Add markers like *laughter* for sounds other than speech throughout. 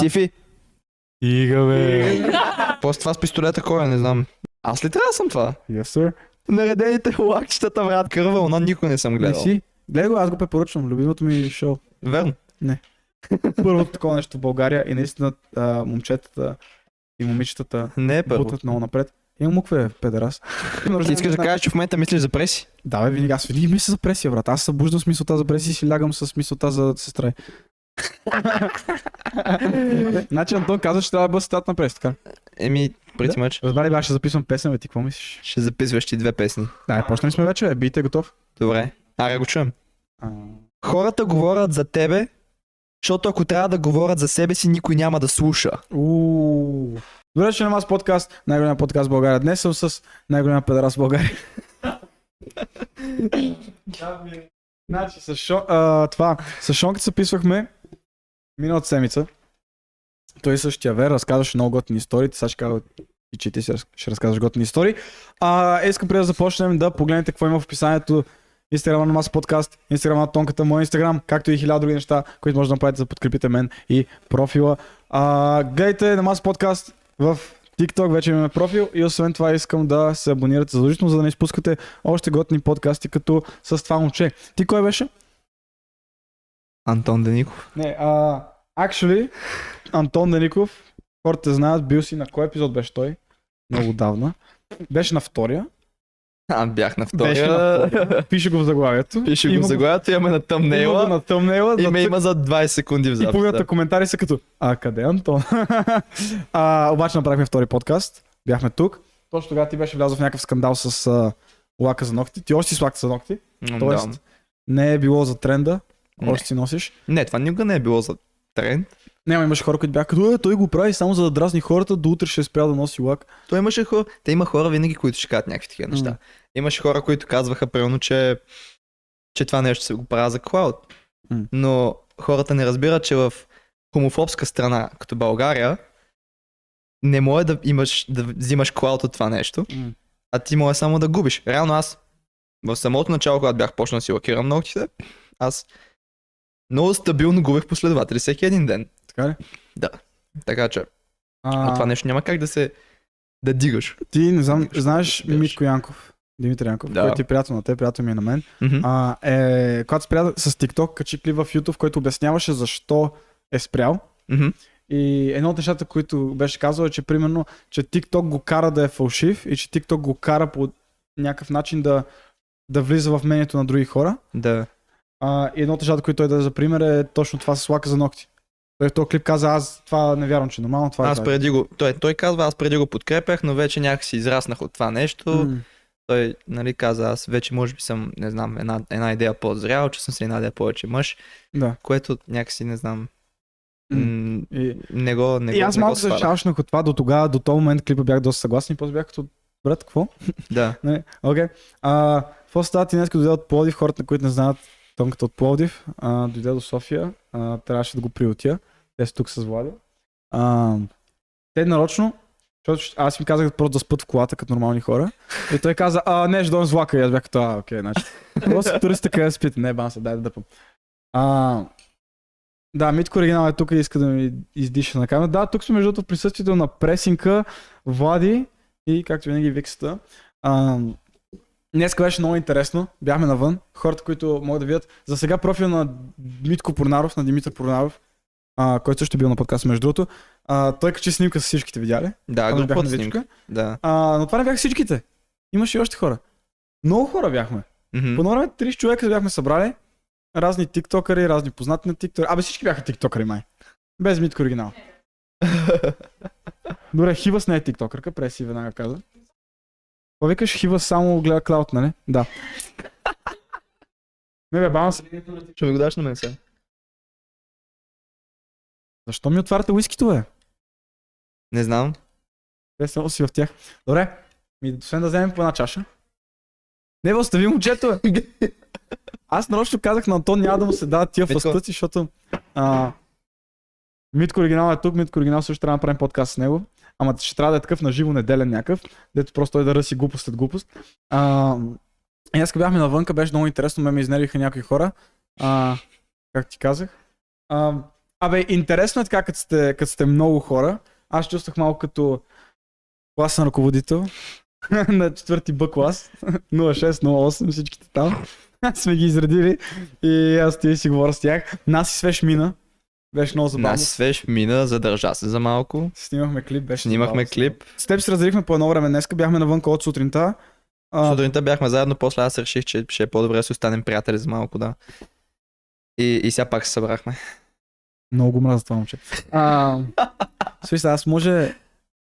Тифи, Ига, бе. *laughs* после това с пистолета кой е, не знам. Аз ли трябва да съм това? Yes, sir. Наредените лакчетата, брат, кърва вълна, никой не съм Не гледал. си. Гледай го, аз го препоръчвам. Любимото ми шоу. Верно. *laughs* Първото такова нещо в България и наистина а, момчетата и момичетата Не е първо. бутат много напред. Имам мукве, педерас. *laughs* Ти искаш да кажеш, че в момента мислиш за преси? Да, бе, винаги. Аз винаги мисля за пресия, брат. Аз събуждам с мисълта за пресия и си лягам с мисълта за сестра. *laughs* значи Антон каза, че трябва да бъде стат на прес, така. Еми, прети мъч. Разбра ли, аз ще записвам песен, бе, ти какво мислиш? Ще записваш ти две песни. Да, почнали сме вече, бийте готов. Добре. Аре го чуем. А, Хората говорят за тебе, защото ако трябва да говорят за себе си, никой няма да слуша. уу. Добре, че аз подкаст, най-голям подкаст в България. Днес съм с най-голям педерас в България. *laughs* Значи, с, шо, а, това, с Шонката се писвахме миналата седмица. Той същия вер разказваше много готини истории. Сега ще кажа и че ти ще разказваш готини истории. А, искам преди да започнем да погледнете какво има в описанието. Инстаграма на Маса подкаст, Инстаграма на Тонката, мой Инстаграм, както и хиляда други неща, които може да направите за да подкрепите мен и профила. А, гледайте на Маса подкаст в TikTok, вече имаме профил и освен това искам да се абонирате задължително, за да не изпускате още готини подкасти, като с това момче. Ти кой беше? Антон Деников. Не, а, actually, Антон Деников, хората знаят, бил си на кой епизод беше той? Много давна. Беше на втория. А, бях на Беше на втория. Пише го в заглавието. Пише го Има в заглавието, имаме на Има тъмнейла. на тъмнела. И ме има за 20 секунди в И записа. половината коментари са като, а къде е Антон? *laughs* а, обаче направихме втори подкаст. Бяхме тук. Точно тогава ти беше влязъл в някакъв скандал с а, лака за ногти. Ти още си с лака за ногти. Тоест, да. не е било за тренда. Не. Още си носиш. Не, това никога не е било за тренд. Няма, имаше хора, които бяха като, е, той го прави само за да дразни хората, до утре ще спря да носи лак. Той имаше хора, те има хора винаги, които ще кажат някакви такива неща. М. Имаше хора, които казваха, примерно, че, че това нещо се го правя за клауд. М. Но хората не разбират, че в хомофобска страна, като България, не може да имаш, да взимаш клауд от това нещо, М. а ти може само да губиш. Реално аз, в самото начало, когато бях почнал да си лакирам ногтите, аз много стабилно губех последователи всеки един ден. Така ли? Така че, А, от това нещо няма как да се да дигаш. Ти не знам, Викаш, знаеш беше. Митко Янков, Димитър Янков, Да. който е приятел на те, приятел ми е на мен. Мгм. А, е, когато спря с TikTok, качи клип в YouTube, който обясняваше защо е спрял. Мгм. И едно от нещата, които беше казал е, че примерно, че TikTok го кара да е фалшив и че TikTok го кара по някакъв начин да, да влиза в мнението на други хора. Да. А, и едно от нещата, които той даде за пример е точно това с лака за ногти. Той в този клип каза, аз това не вярвам, че е нормално, това е Аз това. преди го, той, той казва, аз преди го подкрепях, но вече някакси израснах от това нещо. М. Той, нали, каза, аз вече може би съм, не знам, една, една идея по-зрял, че съм се една идея повече мъж, Да. което някакси, не знам, И, не го, не и го, аз не малко се шашнах от това до тогава, до този момент клипа бях доста съгласен и после бях като, брат, какво? Да. *laughs* Окей. А, какво става ти днес, като дойде от Пловдив, хората, които не знаят тонката от Пловдив, а, дойде до София, а, трябваше да го приютя. Те са тук с Влади. А, те нарочно, защото аз им казах просто да спът в колата като нормални хора. И той каза, а, не, ще дойдем с влака. И аз бях като, а, окей, значи. Просто туристите къде да спите. Не, бам се, дай да дърпам. А, да, Митко Оригинал е тук и иска да ми издиша на камера. Да, тук сме между другото в присъствието на Пресинка, Влади и както винаги Виксата. Днес беше много интересно. Бяхме навън. Хората, които могат да видят. За сега профил на Митко Порнаров, на Димитър Порнаров, а, който също е бил на подкаст между другото. А, той качи снимка с всичките, видя ли? Да, групата снимка. Да. А, но това не бяха всичките. Имаше и още хора. Много хора бяхме. Мгм. По време 30 човека бяхме събрали. Разни тиктокъри, разни познати на тиктокъри. Абе всички бяха тиктокъри май. Без Митко оригинал. *laughs* Добре, Хивас не е тиктокърка, преси веднага каза. Какво викаш, Хивас само гледа клауд, нали? Да. Не бе, баунс. Ще ми го даш на мен сега. Защо ми отваряте уискито, бе? Не знам. Те са си в тях. Добре, ми, освен да вземем по една чаша. Не, бе, остави момчето, бе. Аз нарочно казах на Антон, няма да му се дадат тия фастъци, защото а, Митко Оригинал е тук, Митко Оригинал също трябва да направим подкаст с него. Ама ще трябва да е такъв на живо неделен някакъв, дето просто той да ръси глупост след глупост. А, и като бяхме навънка, беше много интересно, ме ме изнервиха някои хора. А, как ти казах. А, Абе, интересно е така, като сте, като сте много хора. Аз чувствах малко като класен ръководител *laughs* на четвърти Б клас. *laughs* 06-08, всичките там. *laughs* сме ги изредили и аз ти си говоря с тях. Нас и свеж мина. Беше много забавно. Нас свеж мина, задържа се за малко. Снимахме клип, беше Снимахме забавно. клип. С теб се разделихме по едно време днеска, бяхме навън от сутринта. А, Сутринта бяхме заедно, после аз реших, че ще е по-добре да си останем приятели за малко, да. И, и сега пак се събрахме. Много го мразя това момче. А, *laughs* сега, аз може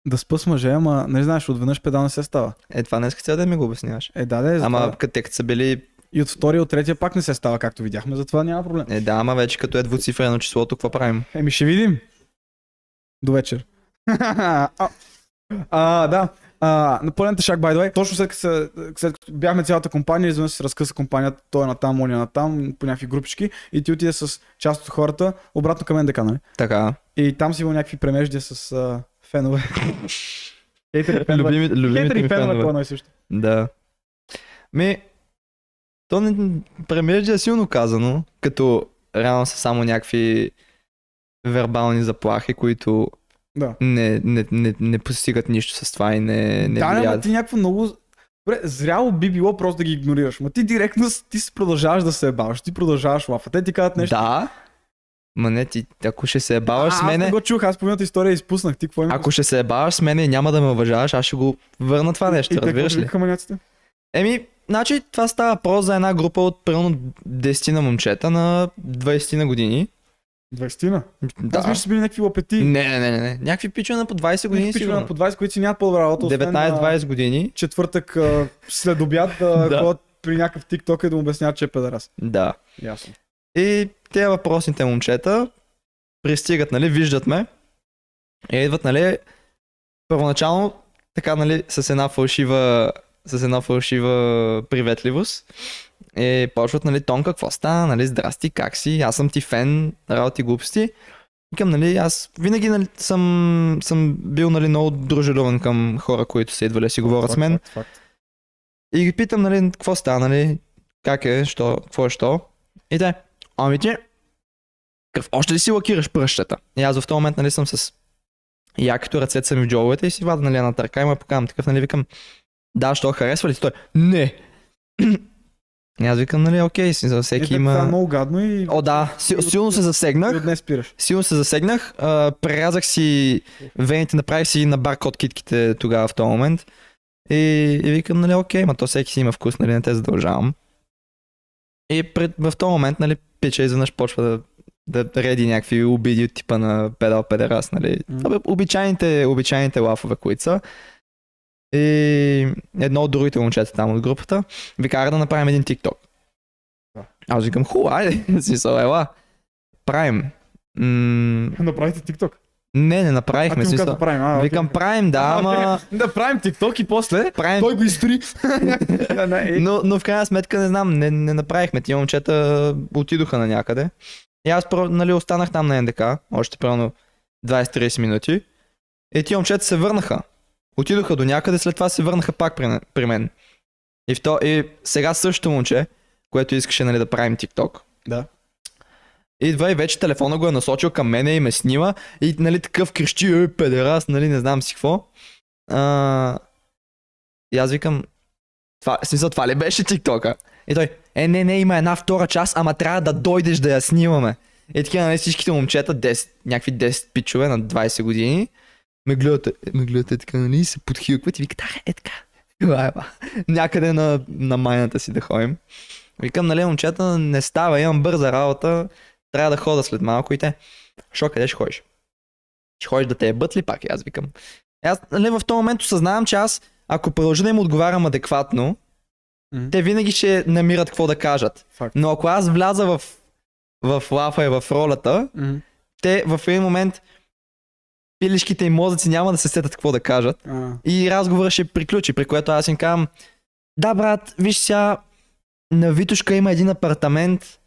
да спа с мъже, ама не знаеш, отведнъж педал не се става. Е, това днес цял да ми го обясняваш. Е, да, да, Ама ама... като те като са били... и от втория, от третия пак не се става, както видяхме, затова няма проблем. Е, да, ама вече като е двуцифрено числото, какво правим? Еми ще видим. До вечер. *laughs* а, а, да. А, на пълната шак, by the way, точно след като, след като бяхме цялата компания, изведнъж се разкъса компанията, той е на там, он е на там, по някакви групички и ти отиде с част от хората обратно към НДК, нали? Така. И там си имал някакви премеждия с а, фенове. *laughs* Хейтери, фенове. Любими, любимите Хейтери, ми фенове, по фенове. едно и също. Да. Ми, то не, премеждия е силно казано, като реално са само някакви вербални заплахи, които Да. не, не, не, не постигат нищо с това и не, не да, влияят. ти някакво много... Добре, зряло би било просто да ги игнорираш. Ма ти директно ти продължаваш да се ебаваш, ти продължаваш лафа. Те ти казват нещо. Да, ма не, ти, ако ще се ебаваш а, с Аз не мене, го чух, аз половината история изпуснах. Ти какво ако ще се ебаваш с мене и няма да ме уважаваш, аз ще го върна това нещо, И разбираш ли? викаха маняците? Еми, значи това става про за една група от примерно 10 на момчета на 20 на години. 20-на. Да. Аз мисля, че са били някакви лапети. Не, не, не, не. Някакви пичове на по 20 години Някакви пичове на по 20, които си нямат по-добра работа. освен на 19-20 години. Четвъртък след обяд да, *laughs* Да. ходят при някакъв тикток и да му обясняват, че е педерас. Да. Ясно. И тези въпросните момчета пристигат, нали, виждат ме и идват, нали, първоначално така, нали, с една фалшива с една фалшива приветливост. И почват, нали, Тон, какво стана, нали, здрасти, как си, аз съм ти фен, работи глупости. Викам, нали, аз винаги нали, съм, съм бил нали, много дружелюбен към хора, които са идвали да си говорят с мен. Факт, факт. И ги питам, нали, какво стана, нали, как е, що, какво е, що. И те, ами ти, какъв, още ли си лакираш пръщата? И аз в този момент, нали, съм с якито ръцете са ми в джобовете и си вада, нали, една търка и ме покавам такъв, нали, викам, да, що харесва ли той? Не. И *clears throat* аз викам, нали, окей, си, за Е, всеки те, Това е има... много гадно и, О, да, си, силно се и засегнах. от днес спираш. Силно се засегнах. А, прерязах си вените, направих си на баркод китките тогава в този момент. И, и викам, нали, окей, ма то всеки си има вкус, нали, не те задължавам. И пред, в този момент, нали, пича изведнъж почва да, да реди някакви обиди от типа на педал педерас, нали. Абе, обичайните, обичайните лафове, които са. И едно от другите момчета там от групата ви кара да направим един TikTok. Да. Аз викам, хубаво, айде, *laughs* си са, ела. Правим. М- *laughs* Направите тикток. не, не А направихме. ти му Смисъл. да правим. А, Викам, правим, да, А, ама... *laughs* Да правим тикток и после Правим, той го е. но, но в крайна сметка не знам, не, не направихме. Тия момчета отидоха на някъде. И аз нали, останах там на НДК, още примерно 20-30 минути. И тия момчета се върнаха. Отидоха до някъде, след това се върнаха пак при, при мен. И, в то, и сега същото момче, което искаше нали, да правим TikTok, Да. Идва и вече телефона го е насочил към мене и ме снима и нали такъв крещи, е, педерас, нали не знам си какво. А, и аз викам, това, смисъл, това ли беше тиктока? И той, е не, не, има една втора част, ама трябва да дойдеш да я снимаме. И така, нали всичките момчета, 10, някакви 10 пичове на 20 години, ме гледат, е, ме гледат е така, нали, се подхилкват и викат, е така. Ела, ела. Някъде на, на майната си да ходим. Викам, нали, момчета, не става, имам бърза работа, трябва да хода след малко и те. Шо, къде ще ходиш? Ще ходиш да те ебат ли пак? И аз викам. И Аз нали, в този момент осъзнавам, че аз, ако продължа да им отговарям адекватно, Мгм. те винаги ще намират какво да кажат. Факт. Но ако аз вляза в, в лафа и в ролята, Мгм. те в един момент пилишките им мозъци няма да се сетят какво да кажат. А, И разговорът ще приключи, при което аз им казвам, да брат, виж сега, на Витушка има един апартамент,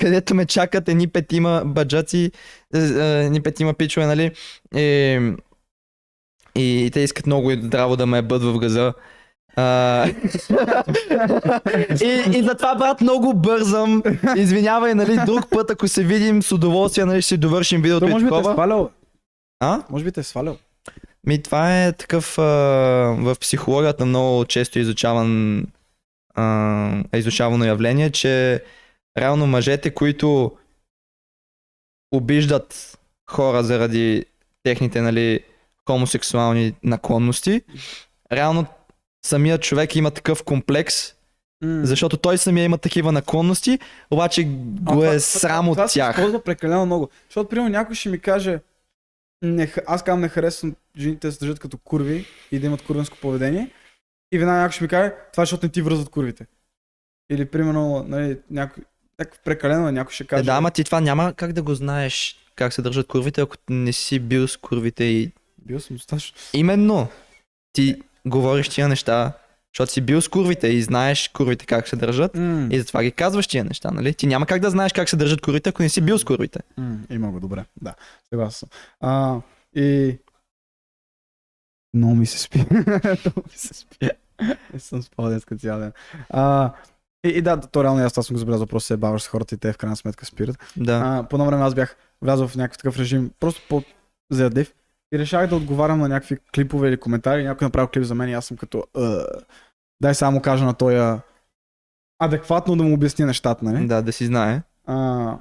където ме чакат едни петима баджаци, е, е, едни петима пичове, нали? И, и те искат много и здраво да ме бъд в газа. А... *laughs* и, и затова, брат, много бързам. Извинявай, нали, друг път, ако се видим с удоволствие, нали, ще си довършим видеото Той и може би те е свалял. А? Може би те е свалял. Ми, това е такъв а, в психологията много често изучаван а, е изучавано явление, че реално мъжете, които обиждат хора заради техните нали, хомосексуални наклонности, реално самият човек има такъв комплекс, М. защото той самия има такива наклонности, обаче А, го това- е срам това от се тях. използва прекалено много. Защото, примерно, някой ще ми каже, не, аз казвам не харесвам жените да се държат като курви и да имат курвенско поведение. И веднага някой ще ми каже, това е защото не ти връзват курвите. Или, примерно, нали, някой, някакво прекалено, е, някой ще каже. Е, да, ама ти това няма как да го знаеш как се държат курвите, ако не си бил с курвите и Бил съм достатъчно. Именно. Ти говориш тия неща, защото си бил с курвите и знаеш курвите как се държат. М, И затова ги казваш тия неща, нали? Ти няма как да знаеш как се държат курвите, ако не си бил с курвите. м, има го, добре. Да, съгласен съм. А, и... Много ми се спи. *laughs* Много ми се спи. Не съм спал днес цял ден. А, и, и да, то реално аз това съм го забелязал, просто се баваш с хората и те в крайна сметка спират. Да. А, по едно време аз бях влязъл в някакъв такъв режим, просто по заядив и решах да отговарям на някакви клипове или коментари. Някой направил клип за мен и аз съм като «Е, дай само кажа на тоя адекватно да му обясня нещата, нали? да, да си знае. А,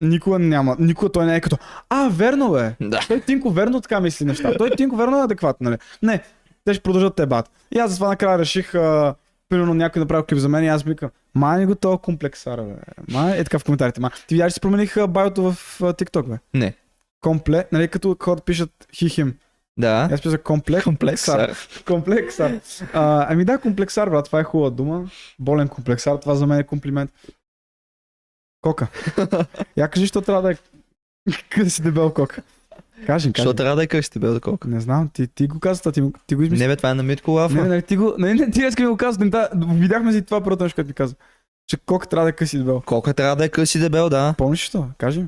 никога няма, никога той не е като а, верно бе, Да. той Тинко верно така мисли неща. Той Тинко верно е адекватно, нали? Не, те ще продължат те бат. И аз затова накрая реших, а, примерно някой направи клип за мен и аз викам, май го този комплексар, бе. Май е така в коментарите. Ма, ти видяш, че си промених а, байото в а, TikTok, бе. Не. Компле, нали, като хората пишат хихим. Да. Аз писах комплект. Комплексар. Комплексар. А, ами да, комплексар, брат, това е хубава дума. Болен комплексар, това за мен е комплимент. Кока. *laughs* Я кажи, що трябва да е къде си дебел кока. Кажи, кажи. Що трябва да е къщите, бе, доколко? Не знам, ти, ти го каза, ти, го- ти го измисли. Не, бе, това е на Митко Лафа. Не, не, ти го, не, не, ти днес ми го каза, да, видяхме си това първото нещо, което ми каза. Че кока трябва да е къси дебел. Колко трябва да е къси дебел, да. Помниш ли то? Кажи.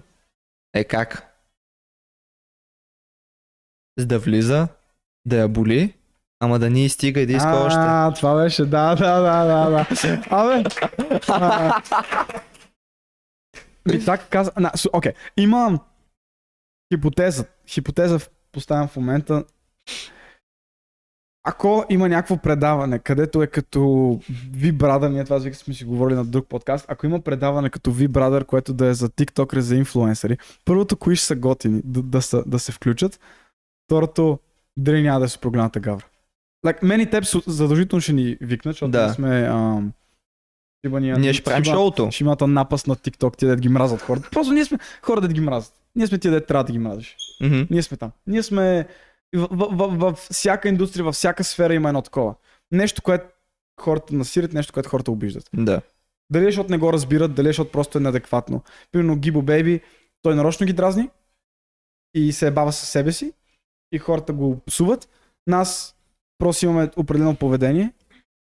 Е, как? За да влиза, да я боли, ама да ни стига и да иска още. А, това беше, да, да, да, да, да. Абе. а, И така каза. На, окей, имам хипотеза. Хипотеза поставям в момента. Ако има някакво предаване, където е като Ви Brother, ние това сме си говорили на друг подкаст, ако има предаване като Ви Brother, което да е за тиктокери, за инфлуенсъри, първото, кои ще са готини да, да, са, да се включат, второто, дали няма да е супер голямата гавра. Like, мен и теб задължително ще ни викнат, защото Да. сме ам, шибания- Ние ще правим шиба- шоуто. ще имат напас на TikTok, тия да ги мразят хората. Просто ние сме хора да ги мразят. Ние сме тия да трябва да ги мразиш. Мгм. Ние сме там. Ние сме в, в, в, в, всяка индустрия, във всяка сфера има едно такова. Нещо, което хората насират, нещо, което хората обиждат. Да. Дали е, защото не го разбират, дали е, защото просто е неадекватно. Примерно Гибо Бейби, той нарочно ги дразни и се ебава със себе си и хората го псуват. Нас просто имаме определено поведение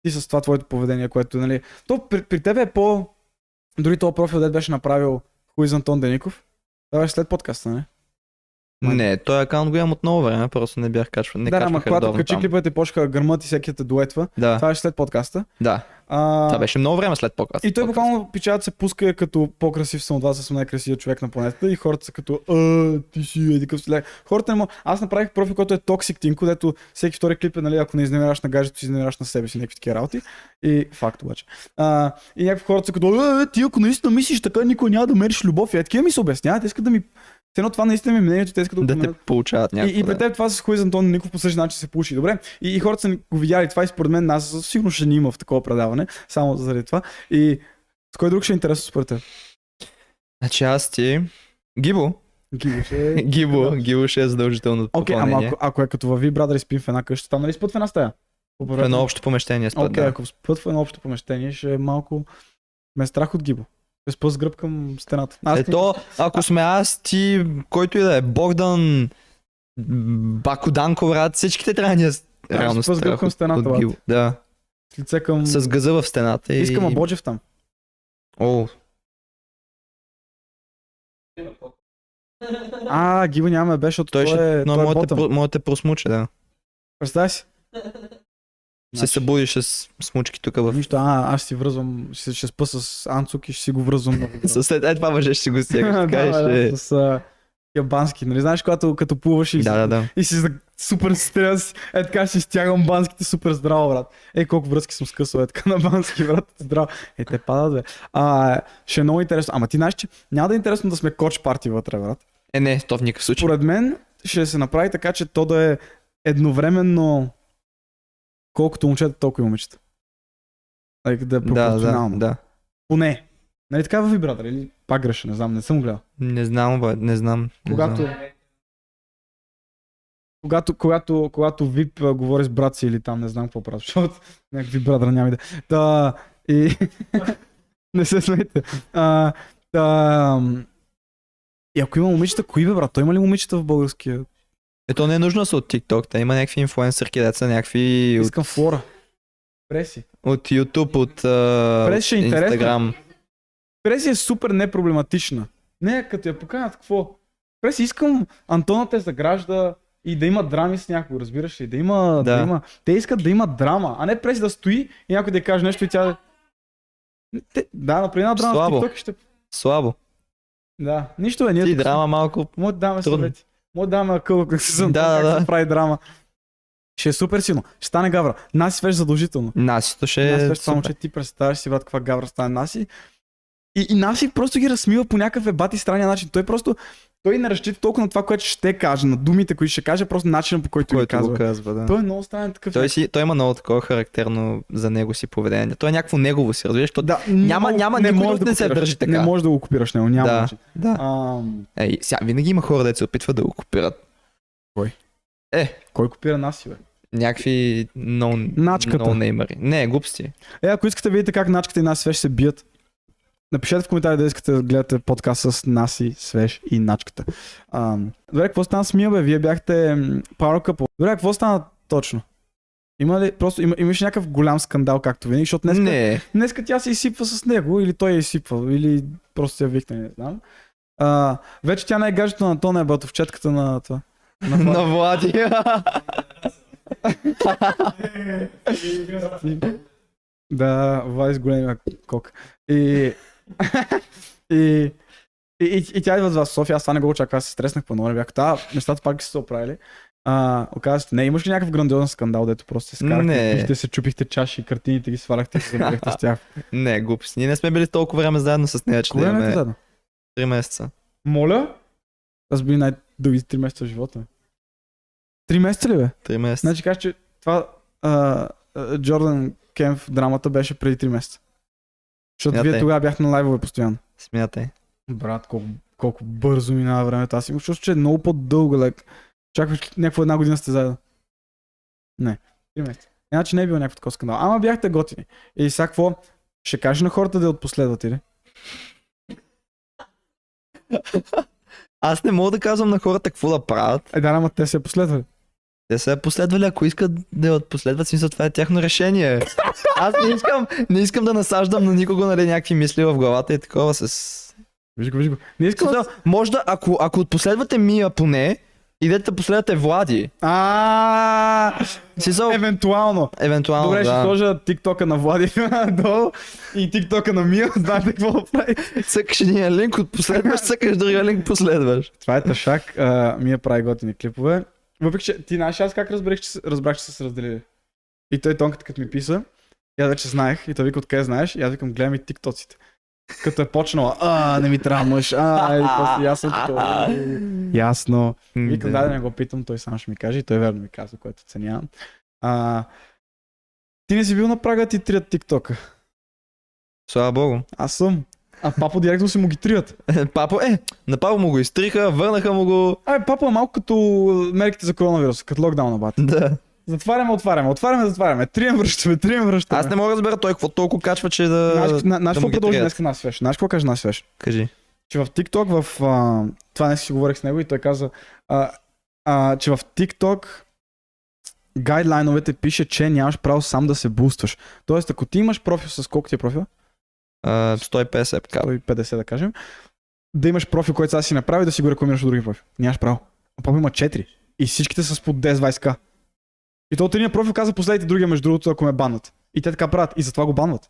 и с това твоето поведение, което, нали... То при, при тебе е по... Дори този профил, дед беше направил Хуиз Антон Деников. Това беше след подкаста, не? Не, той акаунт го имам от много време, просто не бях качвал. Не да, ама когато качи клипът и почнаха гърмът и всеки те дуетва, Да, това беше след подкаста. да. А, Това беше много време след подкаст. И той буквално печат се пуска като по-красив съм от вас, съм най-красивият човек на планетата и хората са като а, ти си еди си. Хората не могат. Аз направих профил, който е токсик тинко, дето всеки втори клип е, нали, ако не изнемираш на гаджето, си изнемираш на себе си, някакви такива работи. И факт обаче. А, и някакви хората са като, е, е, ти ако наистина мислиш така, никой няма да мериш любов. И е, такива ми се обясняват, искат да ми. Едно това наистина ми е мнението, те искат да, Да те получават И, някакво. и при да. теб това с Хуиз Антон Ников по същия начин се получи. Добре. И, и хората са го видяли това и според мен нас сигурно ще ни има в такова предаване, само заради това. И с кой друг ще е интересно според теб? Значи аз ти... Гибо. Гибо ще е... *laughs* Гибо. Гибо ще е задължително Окей, ама попълнение. ако, ако, е като във Ви и спим в една къща, там нали спът в една стая? В едно общо помещение спът, Окей, да. ако спът в едно общо помещение, ще е малко... Ме е страх от Гибо. Ще спът с гръб към стената. Аз Ето, ако сме аз, ти, който и да е, Богдан, Бакоданко, брат, всичките трябва да ни е реално с гръб страх към от, стената, от брат. Да, с лице към... с газа в стената и... Искам Абоджев там. О, А, Гибо нямаме беше, защото той той, ще... е, Но той е про- моите просмуче, да. Представя си. Се събудиш с смучки тук в... Нищо, а, аз си връзвам, ще, ще спа с Анцук и ще си го връзвам. много *laughs* добре. С е, това въже ще си го стига. *laughs* да, ще... да, с а, ябански. Нали знаеш, когато като плуваш и, Да, да, да. и си супер стрес, е така си стягам банските супер здраво, брат. Е, колко връзки съм скъсал, е така на бански, брат, здраво. Е, те падат, бе. А, ще е много интересно. Ама ти знаеш, че няма да е интересно да сме коч парти вътре, брат. Е, не, то в никакъв случай. Според мен ще се направи така, че то да е едновременно колкото момчета, толкова и момичета. Like, да е Да, да, пропорционално. да. Поне. Нали така във вибратор или пак греша, не знам, не съм гледал. Не знам, бе, не знам. не Когато, знам. когато, когато, когато VIP а, говори с брат си или там, не знам какво правят, защото *laughs* някакви брадра няма да. Та, и... *laughs* не се смейте. А, та, и ако има момичета, кои бе, брат? Той има ли момичета в българския? Ето не е нужно да са от TikTok, та има някакви инфлуенсърки, деца, някакви от, Искам флора. Преси. от YouTube, от uh, През ще е. Instagram. Преси е супер непроблематична. Не, като я поканят, какво? Преси искам Антона те загражда и да има драми с някого, разбираш ли? Да има, да. Да. има. Те искат да има драма, а не преси да стои и някой да каже нещо и тя да... Те, да, направи една драма Слабо. в TikTok и ще... Слабо. Да, нищо е, ние Ти тук драма малко. Може да даваме Трудно. съвети. Може да даваме къл, как се съм, Да, да, се да. прави драма. Ще е супер силно. Ще стане гавра. Наси свеж задължително. Насито ще Наси е свеж, само че ти представяш си, брат, каква гавра стане Наси. И, и Наси просто ги разсмива по някакъв ебати странен начин. Той просто той не разчита толкова на това, което ще каже, на думите, които ще каже, просто начинът по който Който казва. го казва, да. Той е много странен такъв. Той, си, той има много такова характерно за него си поведение. Той е някакво негово си, разбираш? Да, Няма- няма не може да не се държи така. Не може да го копираш него, няма Да. начин. Да. Ам, Ей, сега винаги има хора, да се опитват да го копират. Кой? Е, кой копира Наси, бе? някакви нон... Начката. ноунеймъри. Не, глупости. Е, ако искате да видите как Начката и Наси Свеж се бият, напишете в коментари да искате да гледате подкаст с Наси, Свеж и Начката. Ам, добре, какво стана с Мия, бе? Вие бяхте Power Couple. Добре, какво стана точно? Има ли, просто има, имаш някакъв голям скандал, както винаги, защото днеска, Не, днеска тя се изсипва с него, или той я изсипва, или просто я викне, не знам. А, вече тя не е гаджето на Антона, е батовчетката на това. На на Влади. *laughs* Да, Влади с големия кок. И... *laughs* и... И, и, и тя идва в София, аз това не го очаквах, аз се стреснах по-много, бях, та, нещата пак са се оправили. А, се, не, имаш ли някакъв грандиозен скандал, дето просто се скарахте, пихте се, чупихте чаши, картините ги сваляхте и се забирахте с тях. не, глупости. Ние не сме били толкова време заедно с нея, че Кога да имаме заедно? 3 месеца. Моля? Аз би най-дългите три месеца в живота. Три месеца ли бе? 3 месеца. Значи кажеш, че това а, а, Джордан Кемп драмата беше преди три месеца. Защото вие Смятай. тогава бяхте на лайвове постоянно. Смятай. Брат, колко, колко бързо минава времето. Аз имам чувство, че е много по-дълго. Лек. Чакваш някаква една година сте заедно. Не, три месеца. Иначе не е било някакво такова скандал. Ама бяхте готини. И сега какво? Ще кажеш на хората да я отпоследват или? Аз не мога да казвам на хората какво да правят. Е, да, ама те се я последвали. Те я последвали, ако искат да я последват, смисъл това е тяхно решение. Аз не искам, не искам да насаждам на никого нали, някакви мисли в главата и такова с... Виж го, виж го. Не искам. Смисъл, може да, ако, ако последвате Мия поне, идете да последвате Влади. А, евентуално. евентуално, Добре, ще да. сложа тиктока на Влади *laughs* долу и тиктока на Мия. *laughs* Знаете какво да прави? Цъкаш един линк, от последваш, цъкаш другия линк, последваш. Това е Ташак. А, Мия прави готини клипове. Въпреки, че ти знаеш аз как разбрах, че, се- разбрах, че са се разделили. И той тонката като ми писа, и аз вече знаех, и той вика откъде знаеш, и аз викам гледам и тиктоците. Като е почнала, а, не ми трябва мъж, а, и после аз съм като, ясно. Викам, да, да не го питам, той сам ще ми каже, и той верно ми каза, което оценявам. А, ти не си бил на прага ти трият тиктока. Слава богу. Аз съм. А папа директно си му ги трият. *laughs* Папа, е, на папа му го изтриха, върнаха му го. Ай, папа е малко като мерките за коронавирус, като локдауна, бат. Да. Затваряме, отваряме, отваряме, затваряме. Трием връщаме, трием връщаме. Аз не мога да разбера той какво толкова качва, че да... Знаеш, на, да какво продължи днес нас свеж? Знаеш какво каже нас свеж? Кажи. Че в TikTok, в... А, това днес си говорих с него и той каза, а, а, че в TikTok гайдлайновете пише, че нямаш право сам да се бустваш. Тоест, ако ти имаш профил с колко ти е профил? А, 150 к 150 да кажем. Да имаш профил, който сега си направи, да си го рекламираш от други профил. Нямаш право. А папа има 4. И всичките са с по 10-20к. И то от единия профил каза последите другия, между другото, ако ме банат. И те така правят. И затова го банват.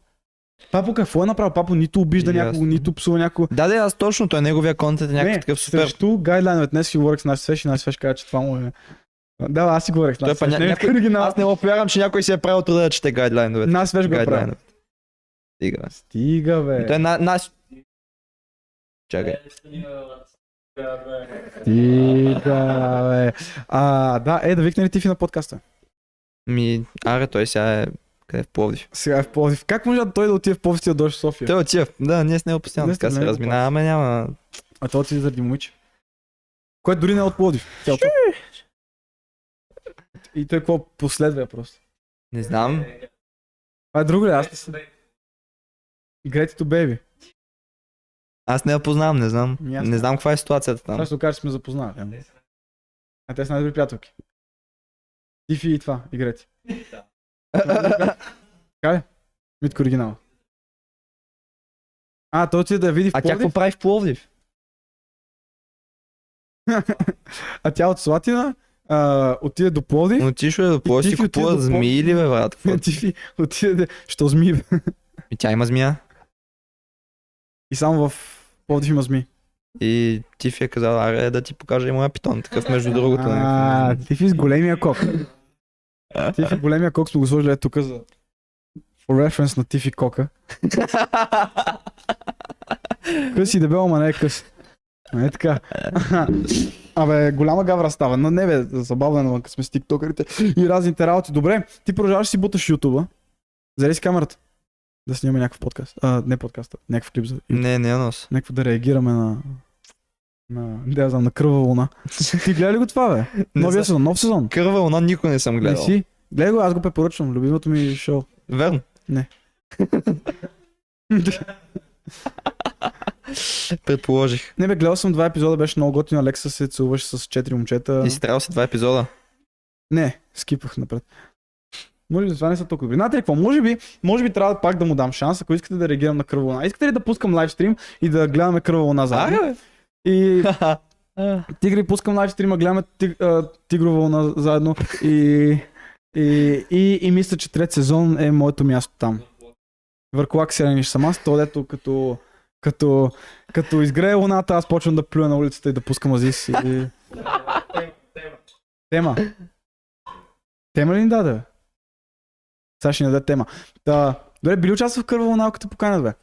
Папо какво е направил? Папо нито обижда Ясно. някого, нито псува някого. Да, да, аз точно, той неговия контент е някакъв такъв супер. Срещу гайдлайновете. Днес си говорих с Наси Свеш и Наси Свеш каза, че това му е... Да, аз си говорих с Той па, ня... Не, някой... Аз не го повярвам, че някой си е правил труда да чете гайдлайновете. Наси Свеш го е правил. Стига. Стига, бе. Той е на... на... Чакай. Стига, бе. А, да, е, да викне ли Тифи на подкаста? Ми, аре, той сега е... Къде е в Пловдив? Сега е в Пловдив. Как може да той да отиде в Пловдив и да дойде в София? Той отива. Да, ние с него постоянно така се гледали разминаваме, няма... А той отиде заради момиче. Което дори не е от Пловдив. И той какво последва просто. Не знам. Това е друго ли? Аз не съм. Great to baby. Аз не я познавам, не знам. Аз Не знам каква е ситуацията там. да се окаже, че сме запознали. ама. А те са най-добри приятелки. Тифи и това, и Грети. Така ли? Митко оригинал. А, той отиде да види в А тя какво Пловдив, прави в Пловдив? *laughs* а тя от Слатина а, отиде до Пловдив. Отишла е до Пловдив си ти купува Пловдив. змии ли, бе, брат? *laughs* Тифи отиде. Що зми? бе? И тя има змия. И само в Пловдив има зми. И Тифи е казал, аре да ти покажа и моя питон. Такъв между другото. А, някакъв. Тифи с големия кок. Тифи големия кок сме го сложили ето тук за... For reference на Тифи кока. Къс и дебел, ама не е къс. Не е така. Абе, голяма гавра става. Но не бе, забавно е, сме с тиктокерите и разните работи. Добре, ти продължаваш си буташ ютуба. Зарей си камерата. Да снимаме някакъв подкаст. А, не подкаста, някакъв клип за Не, не я нос. Някакво да реагираме на... На, не да знам, на кръва луна. Ти гледа ли го това, бе? *laughs* Не Новия сезон, нов сезон. Кърва луна никой не съм Не гледал. си? Гледай го, аз го препоръчвам. Любимото ми шоу. Верно. *laughs* Предположих. Не бе, гледал съм два епизода, беше много готино. Алекса се целуваше с четири момчета. И си трябвало си два епизода. Не, скипах напред. Може би това не са толкова добри. Знаете ли какво? Може би, може би трябва пак да му дам шанс, ако искате да реагирам на кръва луна. Искате ли да пускам лайвстрим и да гледаме кръва луна заедно? Аре, И. *laughs* Тигри пускам лайв стрима, гледаме тиг, а, Тигрова заедно и, и, и, и, мисля, че трет сезон е моето място там. Върху Акселен съм аз, то дето като, като, като изгрее луната, аз почвам да плюя на улицата и да пускам азис. И... *laughs* Тема. Тема ли ни даде? Сега ще ни даде тема. Та, добре, би ли участвал в Кърва луна, ако те поканят, бе?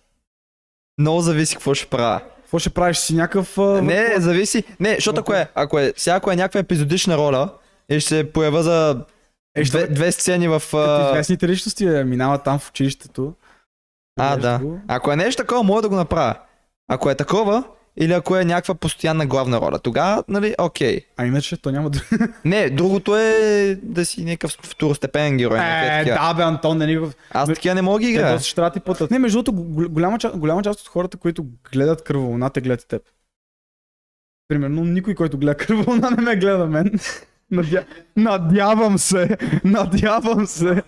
Много зависи какво ще правя. Какво ще правиш си някакъв... а, Не, зависи. Не, защото ако е, ако е, сега ако е някаква епизодична роля и ще се поява за Е, две, две сцени в... А, известните личности е, минават там в училището. А, да. го. Ако е нещо такова, мога да го направя. Ако е такова, или ако е някаква постоянна главна роля, тогава, нали, окей. А иначе то няма да... *laughs* Не, другото е да си някакъв второстепенен герой. Е, такива. да бе, Антон, не никакъв... Аз такива не мога да ги Те играя. доста ще трябва ти платят. Не, между другото, гол- голяма, голяма част от хората, които гледат кръволуна, те гледат теб. Примерно, никой, който гледа кръволуна, не ме гледа мен. *laughs* Надя... Надявам се, *laughs* надявам се.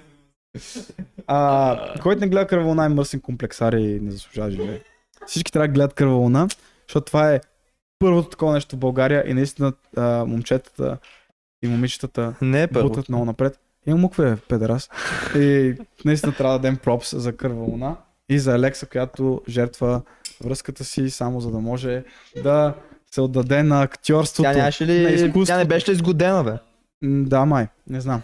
А, който не гледа кръволуна е мърсен комплексар и не заслужава живее. Всички трябва да гледат кръволуна, защото това е първото такова нещо в България и наистина а, момчетата и момичетата Не е първо. бутат много напред. Имам мукве, педерас. И наистина трябва да дадем пропс за Кърва Луна и за Алекса, която жертва връзката си само за да може да се отдаде на актьорството. Тя нямаше на ли... изкуството. Тя не беше ли сгодена, бе? М, Да, май. Не знам.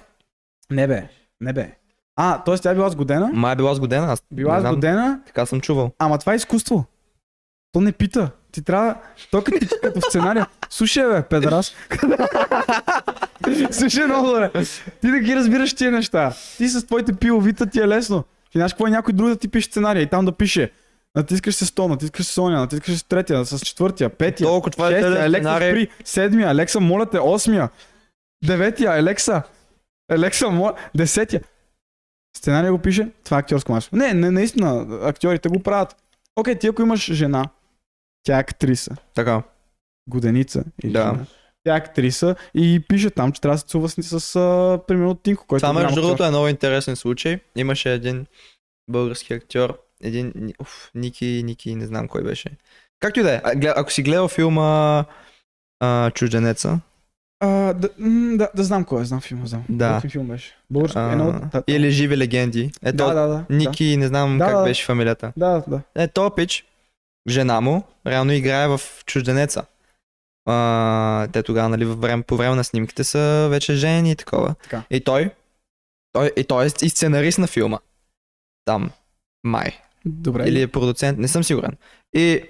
Не бе. Не бе. А, т.е. тя е била сгодена? Май е била сгодена, аз Била не е знам, сгодена, така съм чувал. ама това е изкуство. То не пита. Ти трябва... То като, ти- като в сценария. Слушай, бе, педерас. *laughs* Слушай много добре. Ти да ги разбираш тия неща. Ти с твоите пиловита ти е лесно. Ти знаеш какво е някой друг да ти пише сценария и там да пише. Натискаш се 100, натискаш се Соня, натискаш се третия, с четвъртия, петия, Толкова това е шестия, целият Алекса сценарий. спри, седмия, Алекса, моля те, осмия, деветия, Алекса, Алекса, моля, десетия. Сценария го пише, това е актьорско масо. Не, не, наистина, актьорите го правят. Окей, ти ако имаш жена, тя е актриса, Така. годеница и Да. жена. Тя е актриса и пише там, че трябва да се цува с, с а, примерно Тинко, който Това между другото е много интересен случай. Имаше един български актьор, един, уф, Ники, Ники, не знам кой беше. Както и да е, ако си гледал филма а, Чужденеца, А, да, да, да знам кой е, знам филма, знам. Да. Готин филм беше. Български, А, едно от... да, Или живи легенди. Ето, да, да, да. Ники, не знам Да, как да. беше фамилията. Да, да. Е, то пич, жена му, реално играе в чужденеца. А, те тогава, нали, време, по време на снимките са вече жени и такова. Така. И той, той, и той е и сценарист на филма. Там, май. Добре. Или е продуцент, не съм сигурен. И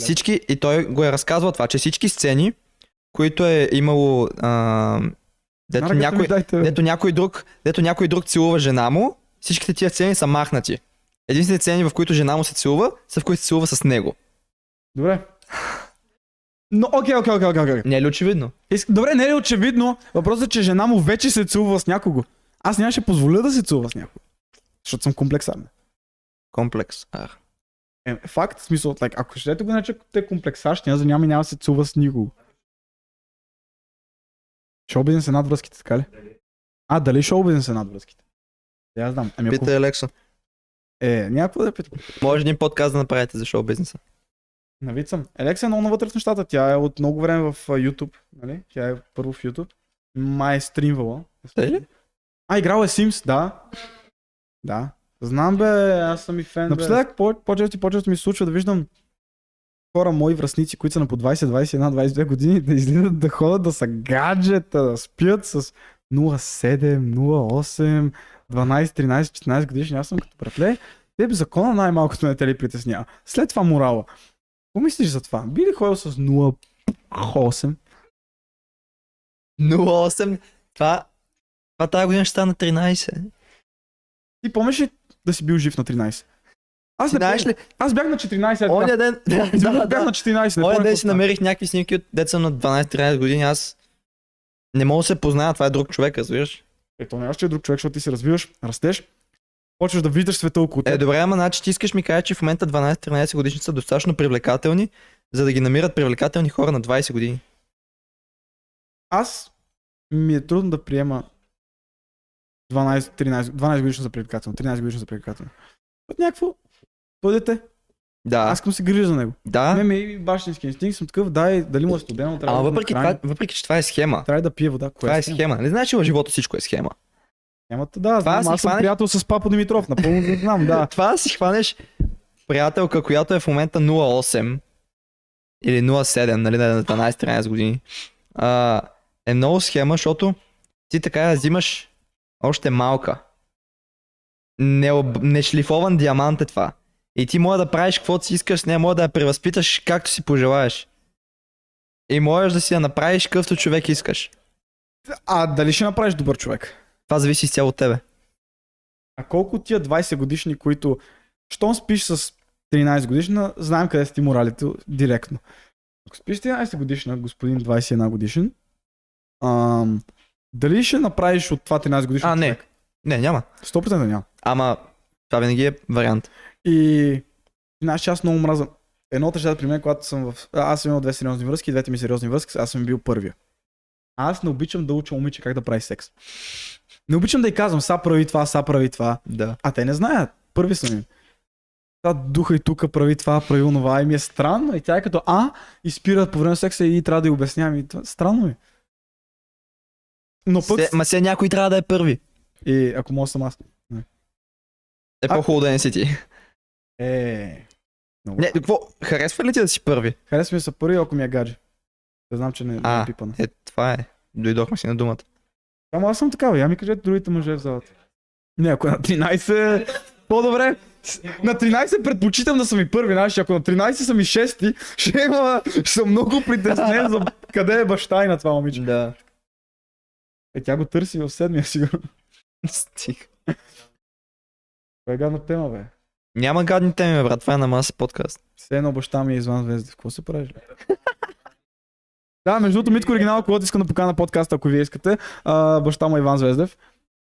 всички, и той го е разказвал това, че всички сцени, които е имало, а, дето, някой, дайте, дето, някой друг, дето някой друг целува жена му, всичките тия сцени са махнати. Единствените сцени, в които жена му се целува, са в които се целува с него. Добре. Но, окей, окей, окей, окей, окей. Не е ли очевидно? Иск- Добре, не е ли очевидно? Въпросът е, че жена му вече се целува с някого. Аз нямаше позволя да се целува с някого. Защото съм комплексарен. Комплекс. Ар. Е, факт, в смисъл, like, ако ще го наречете комплексарщина, за няма и няма да се целува с никого. Шоу бизнес е над връзките, така ли? А, дали шоу бизнес е над връзките? Да, аз знам. Ами ако... Питай Алекса. Е, някакво да питам. Може един подкаст да направите за шоу бизнеса. Навицам. Елекса е много навътре в нещата. Тя е от много време в YouTube. Нали? Тя е първо в YouTube. Май е стримвала. Тъй ли? А, играл е Sims, да. Да. Знам бе, аз съм и фен. Напоследък по- по-често и по-често ми се случва да виждам хора, мои връзници, които са на по 20, 21, 22 години, да излизат да ходят да са гаджета, да спят с 0,7, 0,8, 12, 13, 14 годишни. Аз съм като братле. Теб закона най-малкото не те ли притеснява. След това морала. Какво мислиш за това? Би ли ходил с 0,8? 0,8. Това, това тази година ще стане 13. Ти помниш ли да си бил жив на 13? Аз не помня. ли, Аз бях на 14. е оня ден, да, *laughs* да, бях да. на 14. Не Оня ден си стана. намерих някакви снимки от деца на 12-13 години. Аз не мога да се позная, това е друг човек, разбираш. Ето, нямаш, че е друг човек, защото ти се развиваш, растеш, почваш да виждаш света около теб. Е, добре, ама значи ти искаш ми кажа, че в момента 12-13 годишни са достатъчно привлекателни, за да ги намират привлекателни хора на 20 години. Аз ми е трудно да приема 12, 13, 12 годишно за привлекателно, 13 годишно за привлекателно. От някакво, бъдете, Да, аз искам да се грижа за него. да. Не ми и бащински инстинкт, съм такъв, дай, дали му е студено, трябва Ама да въпреки е това, въпреки че това е схема. трябва да пие вода. Това е схема? схема. Не знаеш, че в живота всичко е схема. Схемата, да, Това знам, аз съм хванеш- приятел с Папа Димитров, напълно го знам, да. *laughs* Това да си хванеш приятелка, която е в момента 0,8 или 0,7, нали, на 12-13 години, а, е много схема, защото ти така я взимаш още малка. Необ... Нешлифован диамант е това. И ти може да правиш каквото си искаш с нея, може да я превъзпиташ както си пожелаеш. И можеш да си я направиш какъвто човек искаш. А дали ще направиш добър човек? Това зависи изцяло от тебе. А колко тия 20 годишни, които, щом спиш с 13 годишна, знаем къде са ти моралите директно. Ако спиш с 13 годишна, господин 21 годишен, ам, дали ще направиш от това 13 годишно А, не. човек? Не, няма. 100% няма. Ама това винаги е вариант. И знаеш, аз много мраза. Едно от нещата при мен, когато съм в... Аз съм имал две сериозни връзки, двете ми сериозни връзки, аз съм бил първия. Аз не обичам да уча момиче как да прави секс. Не обичам да й казвам, са прави това, са прави това. Да. А те не знаят. Първи съм им. Та духа и тук прави това, прави онова и ми е странно. И тя е като а, и спира по време на секса и трябва да й обяснявам. И това, странно ми. Но пък... Се, ма се някой трябва да е първи. И ако мога съм аз. Е А- по-хубаво да не си ти. Е... Много. Не, какво? Харесва ли ти да си първи? Харесва ми се първи, ако ми е гадже. Да знам, че не, не А. е пипана. Е, това е. Дойдохме си на думата. Ама аз съм такава. Я ми кажете другите мъже в залата. Не, ако е на 13... По-добре. На 13 предпочитам да съм и първи, знаеш, ако на 13 съм и шести, ще има, ще съм много притеснен за къде е баща и на това момиче. Да. Е, тя го търси в седмия, сигурно. Стих. Това е гадна тема, бе. Няма гадни теми, брат. Това е на маса подкаст. Все едно баща ми е извън звезди. Какво се правиш, да, между другото, Митко оригинал, когато искам да покана на подкаста, ако вие искате, а, баща му е Иван Звездев.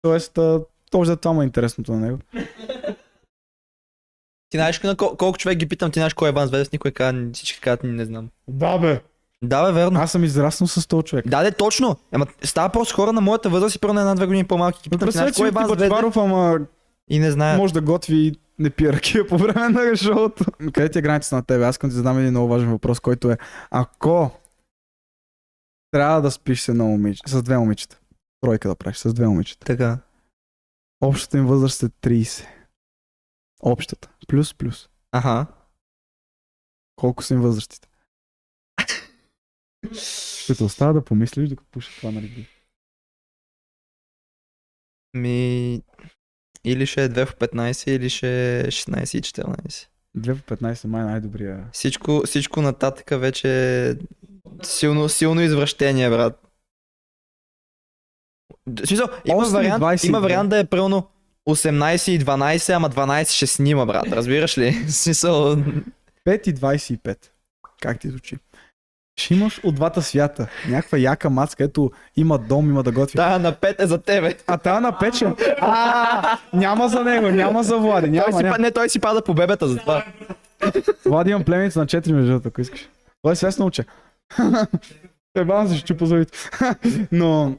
Тоест, а, точно за това му е интересното на него. Ти знаеш на кол- колко човек ги питам, ти знаеш кой е Иван Звездев, никой казва, всички казват, не знам. Да, бе. Да, бе, верно. Аз съм израснал с този човек. Да, де, точно. Ама става просто хора на моята възраст и първо на една-две години по-малки. Ги питам, ти знаеш кой е Иван Звездев ама и не знае. може да готви и не пие ракия по време на шоуто. Къде ти е границата на тебе? Аз искам да ти задам един много важен въпрос, който е ако трябва да спиш с едно момиче, с две момичета. Тройка да правиш, с две момичета. Така. Общата им възраст е 30. Общата. Плюс, плюс. Аха. Колко са им възрастите? *laughs* Ще те остава да помислиш, докато пуша това на регби. Ми... Или ще е 2 в 15, или ще е 16 и 14. 2 по 15 май е най-добрия. Всичко, всичко нататък вече е силно, силно извращение, брат. В Смисъл, има 8 и вариант, 22. има вариант да е пълно 18 и 12, ама 12 ще снима, брат. Разбираш ли? *laughs* В Смисъл, 5 и 25. Как ти звучи? Ще имаш от двата свята. Някаква яка мацка, ето има дом, има да готви. тая на 5 е за тебе. А тая на пече. А, няма за него, няма за Влади. Той Няма, си, няма. не, той си пада по бебета за това. Влади имам племеница на 4 между ако искаш. Това е свестно уче. Ебан *laughs* се, ще чупа зъбите. *laughs* Но,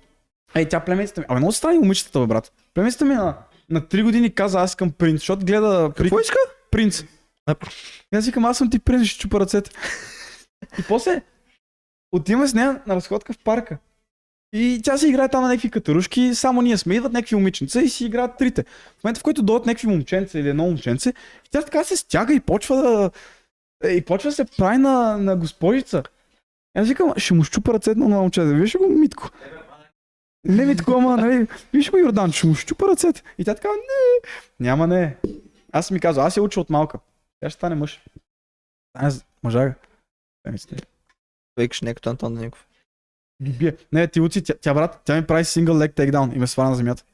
ей, тя племеницата ми. Абе, много страни момичетата, бе, брат. Племеницата ми на, на 3 години каза, аз искам принц, защото гледа. Какво иска? принц. И аз викам, аз съм ти принц, ще чупа ръцете. И после отиваме с нея на разходка в парка. И тя си играе там на някакви катерушки, само ние сме, идват някакви момиченца и си играят трите. В момента, в който дойдат някакви момченца или едно момченце, и тя така се стяга и почва да... И почва да се прави на, на госпожица. И Аз викам, ще му щупа ръцете на това момче. Виж го, Митко. Не Митко, ама, нали, виж го Йордан, ще му щупа ръцете. И тя така, не, няма не. Аз ми казвам, аз я уча от малка. Тя ще стане мъж. Аз мъжага. Тя стане. Викаш не като Антон Даников. Ги бие. Не, ти учи, тя, тя, брат, тя ми прави сингъл лег тейкдаун и ме сваля на земята.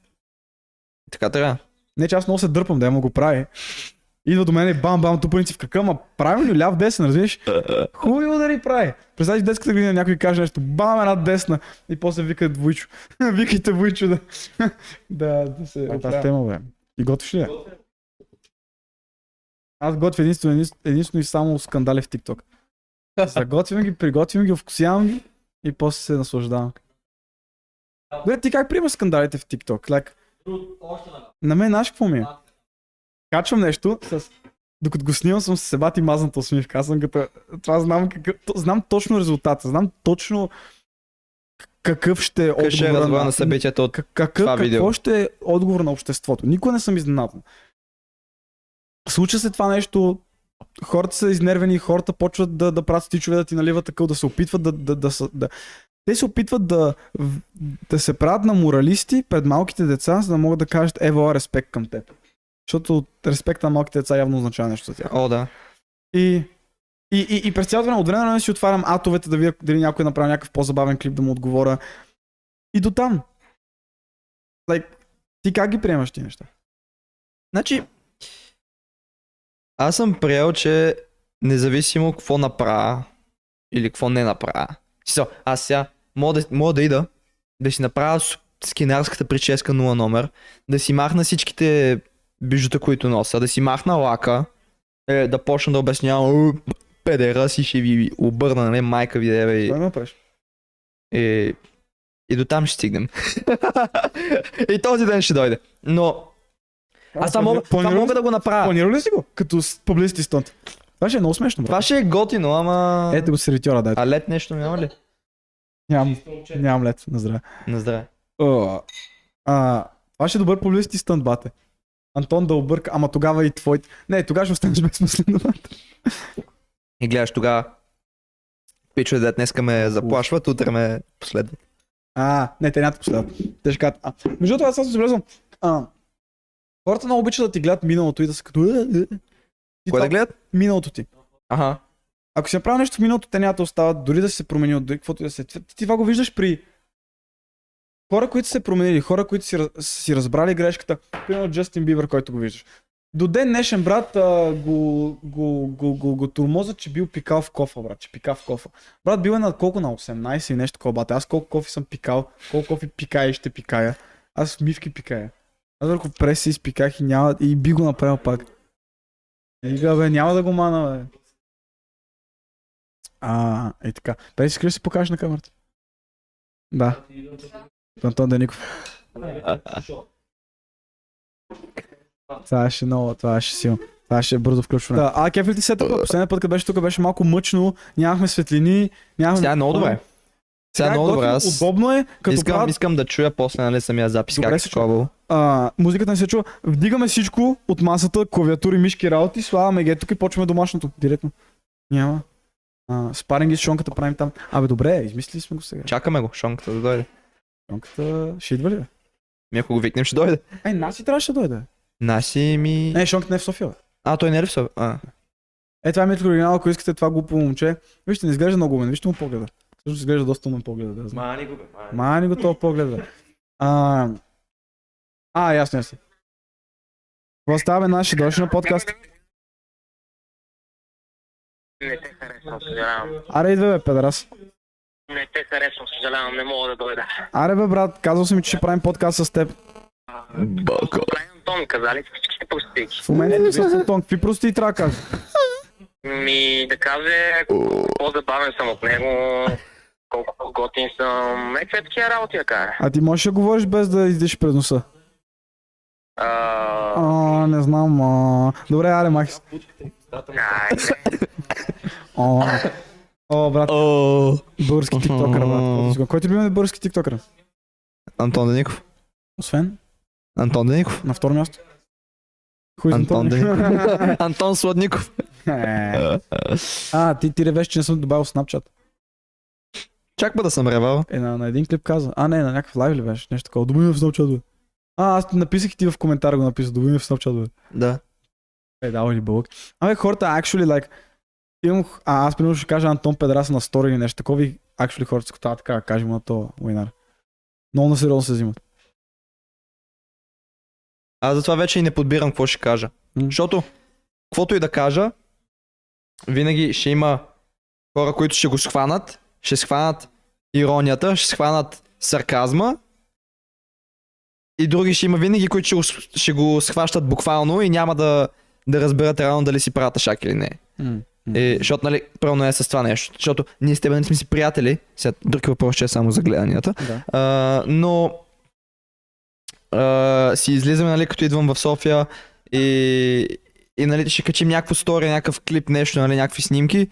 Така трябва. Не, че аз много се дърпам, да я му го прави. Идва до мен и бам, бам, тупаници в крака, ма правилно ляв десен, разбираш? Хубави удари прави. Представи в детската градина някой каже нещо, бам, една десна и после вика Войчо. *laughs* Викайте Войчо да, *laughs* да, да се Това оправя. тема, бе. И готвиш ли? я? Аз готвя единствено, единствено, единствено и само скандали в TikTok. Заготвям ги, приготвям ги, вкусявам ги и после се наслаждавам. Добре, ти как приемаш скандалите в TikTok? Like, на мен знаеш какво ми е? Качвам нещо, с... докато го снимам съм с себати мазната усмивка. Аз съм като... Това знам, какъв... знам точно резултата. Знам точно какъв ще е е отговора развоя на събитията от как- какъв, това какво видео? ще е отговор на обществото. Никога не съм изненадан. Случва се това нещо, хората са изнервени, хората почват да, да правят стичове, да ти наливат такъв, да се опитват да, да, да, са- да, те се опитват да, да се правят на моралисти пред малките деца, за да могат да кажат ево респект към теб. Защото респекта на малките деца явно означава нещо за тях. О, да. И, и, и, и през цялото време от време на си отварям атовете да видя дали някой е направи някакъв по-забавен клип да му отговоря. И до там. Like, ти как ги приемаш ти неща? Значи, аз съм приел, че независимо какво направя или какво не направя. Смисъл, Аз сега мога да, мога да ида, да си направя скинарската прическа 0 номер, да си махна всичките бижута, които нося, да си махна лака, е, да почна да обяснявам «О, педера си ще ви обърна, нали, майка ви деве и, и, и до там ще стигнем. *laughs* и този ден ще дойде. Но аз това мога, това мога да го направя. Планирал ли си го? Като с publicity stunt. Това ще е много смешно, брат. Това ще е готино, ама... Ето го сервитьора, дай. А лед нещо няма ли? Нямам, нямам лед, на здраве. На здраве. О, а, това ще е добър publicity stunt, бате. Антон да обърка, ама тогава и твой... Не, тогава ще останеш безсмислено, бате. И гледаш тогава. Пичове, да днеска ме заплашват, утре ме последват. А, не, те няма последват. Те ще кажат. А, между другото, аз съм забелязал. Хората много обичат да ти гледат миналото и да са като... «Е, е, е». Кой това- да гледат? Миналото ти. Ага. Ако си направил нещо в миналото, те няма да остават, дори да си се променил, дори каквото и да се. Ти, ти това го виждаш при хора, които са се променили, хора, които си, си разбрали грешката. Примерно Джастин Бибър, който го виждаш. До ден днешен, брат, а, го, го, го, го, го турмоза, че бил пикал в кофа, брат, че пика в кофа. Брат, бил е на колко? На 18 и нещо такова, бате. Аз колко кофи съм пикал, колко кофи пикая и ще пикая. Аз мивки пикая. Аз върху преси изпиках и, няма, и би го направил пак. И га, бе, няма да го мана, бе. А, е така. Си искаш да си покажеш на камерата. Да. Антон Деников. Това ще много, това ще силно. Това ще е бързо включване. Да, а кеф ли ти се? Последния път, като беше тук, беше малко мъчно, нямахме светлини, нямахме... Сега е много добре. Сега много добре, аз Удобно е, като искам, правят искам да чуя после нали, самия запис Добре как се такова. а, музиката не се чува. Вдигаме всичко от масата, клавиатури, мишки, работи, слагаме ги тук и почваме домашното. Директно. Няма. А, спаринги с шонката правим там. Абе, добре, измислили сме го сега. Чакаме го, шонката да дойде. Шонката ще идва ли? бе? Ми ако го викнем ще дойде. Ей, Наси трябваше да дойде. Наси ми... Не, шонката не е в София. бе. А, той не е в София? А. Е, това е Митко оригинал, ако искате това глупо момче. Вижте, не изглежда много умен, вижте му погледа. Също изглежда доста умен погледа. Да знам. Мани го бе, мани. Мани го този поглед, бе. А, а ясно, ясно. Какво става, бе, наши дошли на подкаст? Не те харесвам, съжалявам. Аре, идва, бе, педерас. Не те харесвам, съжалявам, не мога да дойда. Аре, бе, брат, казал съм ми, че ще правим подкаст с теб. Бака. Правим Антон, казали всички простики. В момента не съм тон. Какви прости трябва да кажа? Ми да каже колко по-забавен съм от него, колко готин съм. Е, какви такива работи да кажа. А ти можеш да говориш без да издиш през носа? А, А, не знам. А... Добре, аре, Макс. О, О брат, О, български тиктокър, брат. Кой ти е любимият български тиктокър? Антон Деников. Освен Антон Деников. на второ място. Антон. *laughs* Антон Сладников. Е. А, ти, ти ревеш, че не съм добавил Snapchat. Чак ба да съм ревал. Е, на, на един клип каза. А, не, на някакъв лайв ли беше? Нещо такова. Добави ме в Snapchat, бе. А, аз написах и ти в коментар го написах. Добави ме в Snapchat, бе. Да. Е, дава ли бълък. Абе, хората, actually, like, имам, а, аз примерно ще кажа Антон Педраса на стори или нещо такова и actually хората се така, кажи му на то, Уинар. Много на сериозно се взимат. Аз затова вече и не подбирам какво ще кажа. Защото, каквото и да кажа, винаги ще има хора, които ще го схванат, ще схванат иронията, ще схванат сарказма. И други ще има винаги, които ще ще го схващат буквално и няма да, да разберат реално дали си правят шак или не. И, защото, нали, правилно е с това нещо. Защото ние с теб не сме си приятели. Сега, друг въпрос, че е само за гледанията. Да. А, но а, си излизаме, нали, като идвам в София и, и нали, ще качим някакво стори, някакъв клип, нещо, нали, някакви снимки.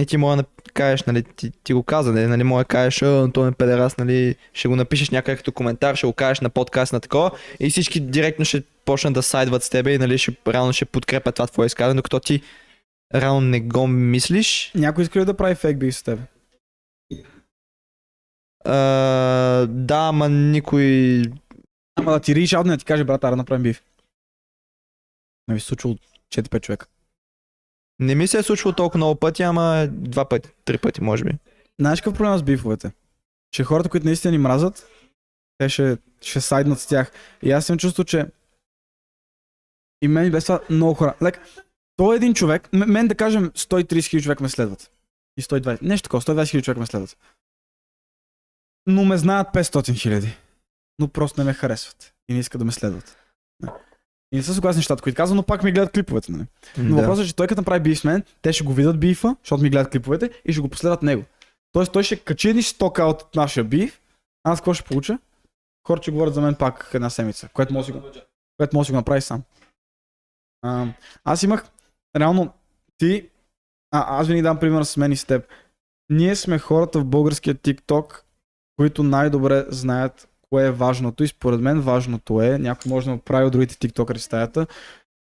И ти може да кажеш, нали, ти, ти го каза, нали, нали, може да кажеш, Антон е педерас, нали, ще го напишеш някъде като коментар, ще го кажеш на подкаст на такова и всички директно ще почнат да сайдват с тебе и нали, ще, реално ще подкрепят това твое изказване, докато ти реално не го мислиш. Някой иска ли да прави фейк с теб? А, да, ама никой Ама да ти риш аудио, да ти каже, брат, ара направим биф. Не ви се случило 4-5 човека. Не ми се е случвало толкова много пъти, ама два пъти, три пъти, може би. Знаеш какъв проблем с бифовете? Че хората, които наистина ни мразят, те ще, ще сайднат с тях. И аз съм чувство, че и мен без това много хора. Like, той е един човек, мен да кажем 130 хиляди човека ме следват. И 120. Нещо такова, 120 хиляди човека ме следват. Но ме знаят 500 хиляди. Но просто не ме харесват. И не искат да ме следват. И не са съгласни с нещата, които казвам, но пак ми гледат клиповете. Нали? Но да. въпросът е, че той като направи биф с мен, те ще го видят бифа, защото ми гледат клиповете и ще го последват него. Тоест той ще качи един стока от нашия биф, аз какво ще получа? Хората ще говорят за мен пак една седмица, което може да го, което може да го направи сам. А, аз имах, реално, ти, а, аз винаги дам пример с мен и с теб. Ние сме хората в българския TikTok, които най-добре знаят кое е важното и според мен важното е, някой може да му прави от другите тиктокъри стаята,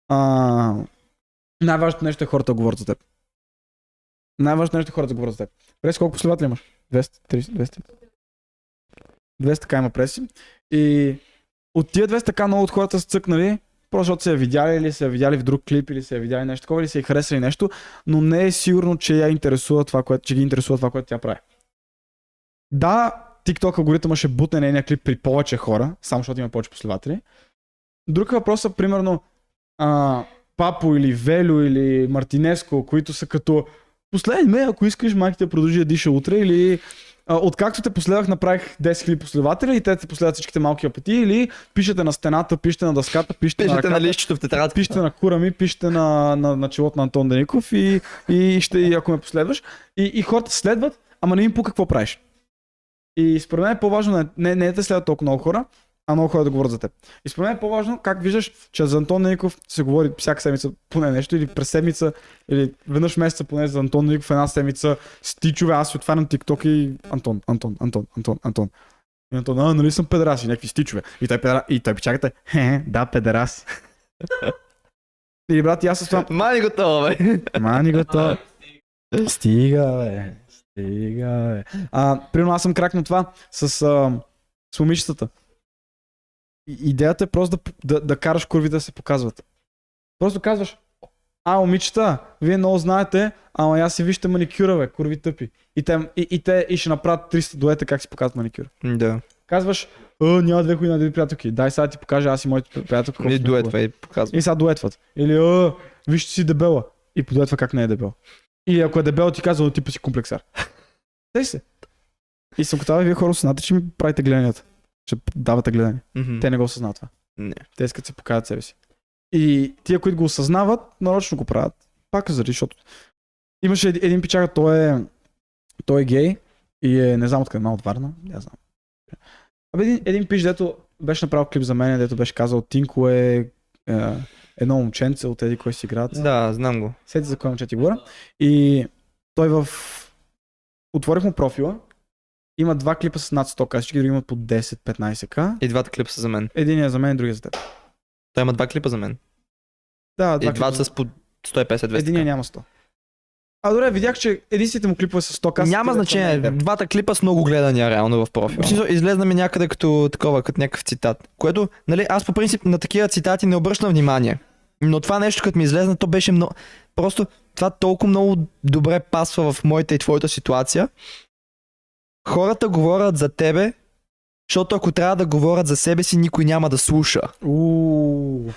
а, най-важното нещо е хората да говорят за теб. Най-важното нещо е хората да говорят за теб. През колко последователи имаш? 200, 30, 200? 200 така има преси. И от тия 200 така много от хората са цъкнали, просто защото са я видяли или са я видяли в друг клип или са я видяли нещо такова или са я харесали нещо, но не е сигурно, че я интересува това, което, че ги интересува това, което тя прави. Да, TikTok алгоритъма ще бутне нейния клип при повече хора, само защото има повече последователи. Друг въпрос е, примерно, а, Папо или Велю или Мартинеско, които са като последни ме, ако искаш, майка те продължи да диша утре или а, откакто те последвах, направих 10 000 последователи и те те последват всичките малки апети или пишете на стената, пишете на дъската, пишете, на Пишете ръката, на лището в тетрадка. пишете на кура ми, пишете на, на, на челото на Антон Деников и, и ще, и ако ме последваш. И, и хората следват, ама не им пука какво правиш. И според мен е по-важно не, не, не е да следват толкова много хора, а много хора да говорят за теб. И според мен е по-важно как виждаш, че за Антон Ников се говори всяка седмица поне нещо, или през седмица, или веднъж месеца поне за Антон Ников една седмица, стичове, аз си отварям TikTok и Антон, Антон, Антон, Антон, Антон. И Антон, а, нали съм педераси, някакви стичове. И той, педера... и той чакате, хе, да, педераси. *laughs* Или брат, и аз с това, Мани готова, бе. Мани го то. Стига, бе. Стига, бе. А, примерно аз съм кракнал това с, а, с момичетата. И- Идеята е просто да, да, да караш курви да се показват. Просто казваш, а, момичета, вие много знаете, ама я си вижте маникюра, бе, курви тъпи. И те, и, и те и ще направят 300 дуета как си показват маникюр. Да. Казваш, а, няма две хуйна, две приятелки. Дай сега ти покажа аз и моите приятелки. И сме дует, хубави. бе, показва. И сега дуетват. Или, а, виж, че си дебела. И подуетва как не е дебел. Или ако е дебел, ти казва, типа си комплексар. *laughs* Тъй се. И съм готова, вие хора осъзнате, че ми правите гледанията. Че давате гледане. Мгм. Те не го осъзнават това. Не. Те искат да се покажат себе си. И тия, които го осъзнават, нарочно го правят. Пак заради, защото имаше един, един пичага, той е, той е гей и е, не знам откъде, мал от Варна, не знам. Абе, един, един пич, дето беше направил клип за мен, дето беше казал, Тинко е, е едно момченце от еди кой си град. Да, знам го. Сети за кой момче ти говоря. И той в... Отворих му профила. Има два клипа с над 100к, всички други имат по 10-15к. И двата клипа са за мен. Един е за мен, другия за теб. Той има два клипа за мен. Да, И два двата клипа. са с по 150-200. Единия няма 100. А добре, видях, че единствените му клипове са 100 к. Няма значение. Двата клипа с много гледания реално в профил. Смисъл, излезна ми някъде като такова, като някакъв цитат. Което, нали, аз по принцип на такива цитати не обръщам внимание. Но това нещо, като ми излезна, то беше много... Просто това толкова много добре пасва в моята и твоята ситуация. Хората говорят за тебе, защото ако трябва да говорят за себе си, никой няма да слуша. Ууу.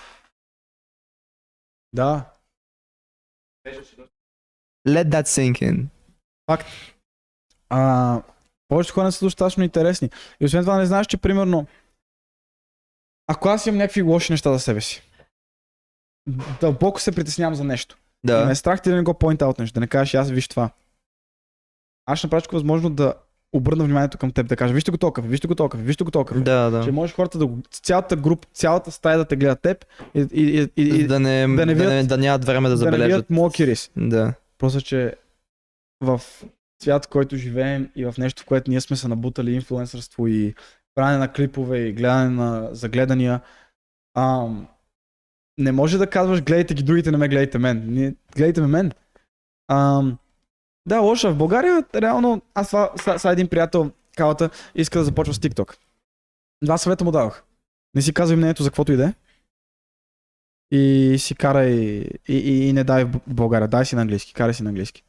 Да. Let that sink in. А, повечето хора не са достатъчно интересни. И освен това не знаеш, че примерно ако аз имам някакви лоши неща за себе си, дълбоко се притеснявам за нещо. Да. Да. Ме е страх ти да не го point out нещо, да не кажеш аз виж това. Аз ще направя възможно да обърна вниманието към теб, да кажа вижте го толкова, вижте го толкова, вижте го толкова. Да, да. Че можеш хората да го, цялата група, цялата стая да те гледат теб и, и, и, и, да, не, да да, не не, видят- да, нямат време да да не забележат. видят моя кирис. Да. Просто, че в свят, в който живеем и в нещо, в което ние сме се набутали инфлуенсърство и правене на клипове и гледане на загледания, ам, не може да казваш гледайте ги другите, не ме гледайте мен. Ние, гледайте ме мен. Ам, да, лоша. В България, реално, аз това, са един приятел, калата, иска да започва с TikTok. Два съвета му дадох. Не си казвай мнението за каквото и да е. И си карай и, и, и не дай в България. Дай си на английски. Карай си на английски.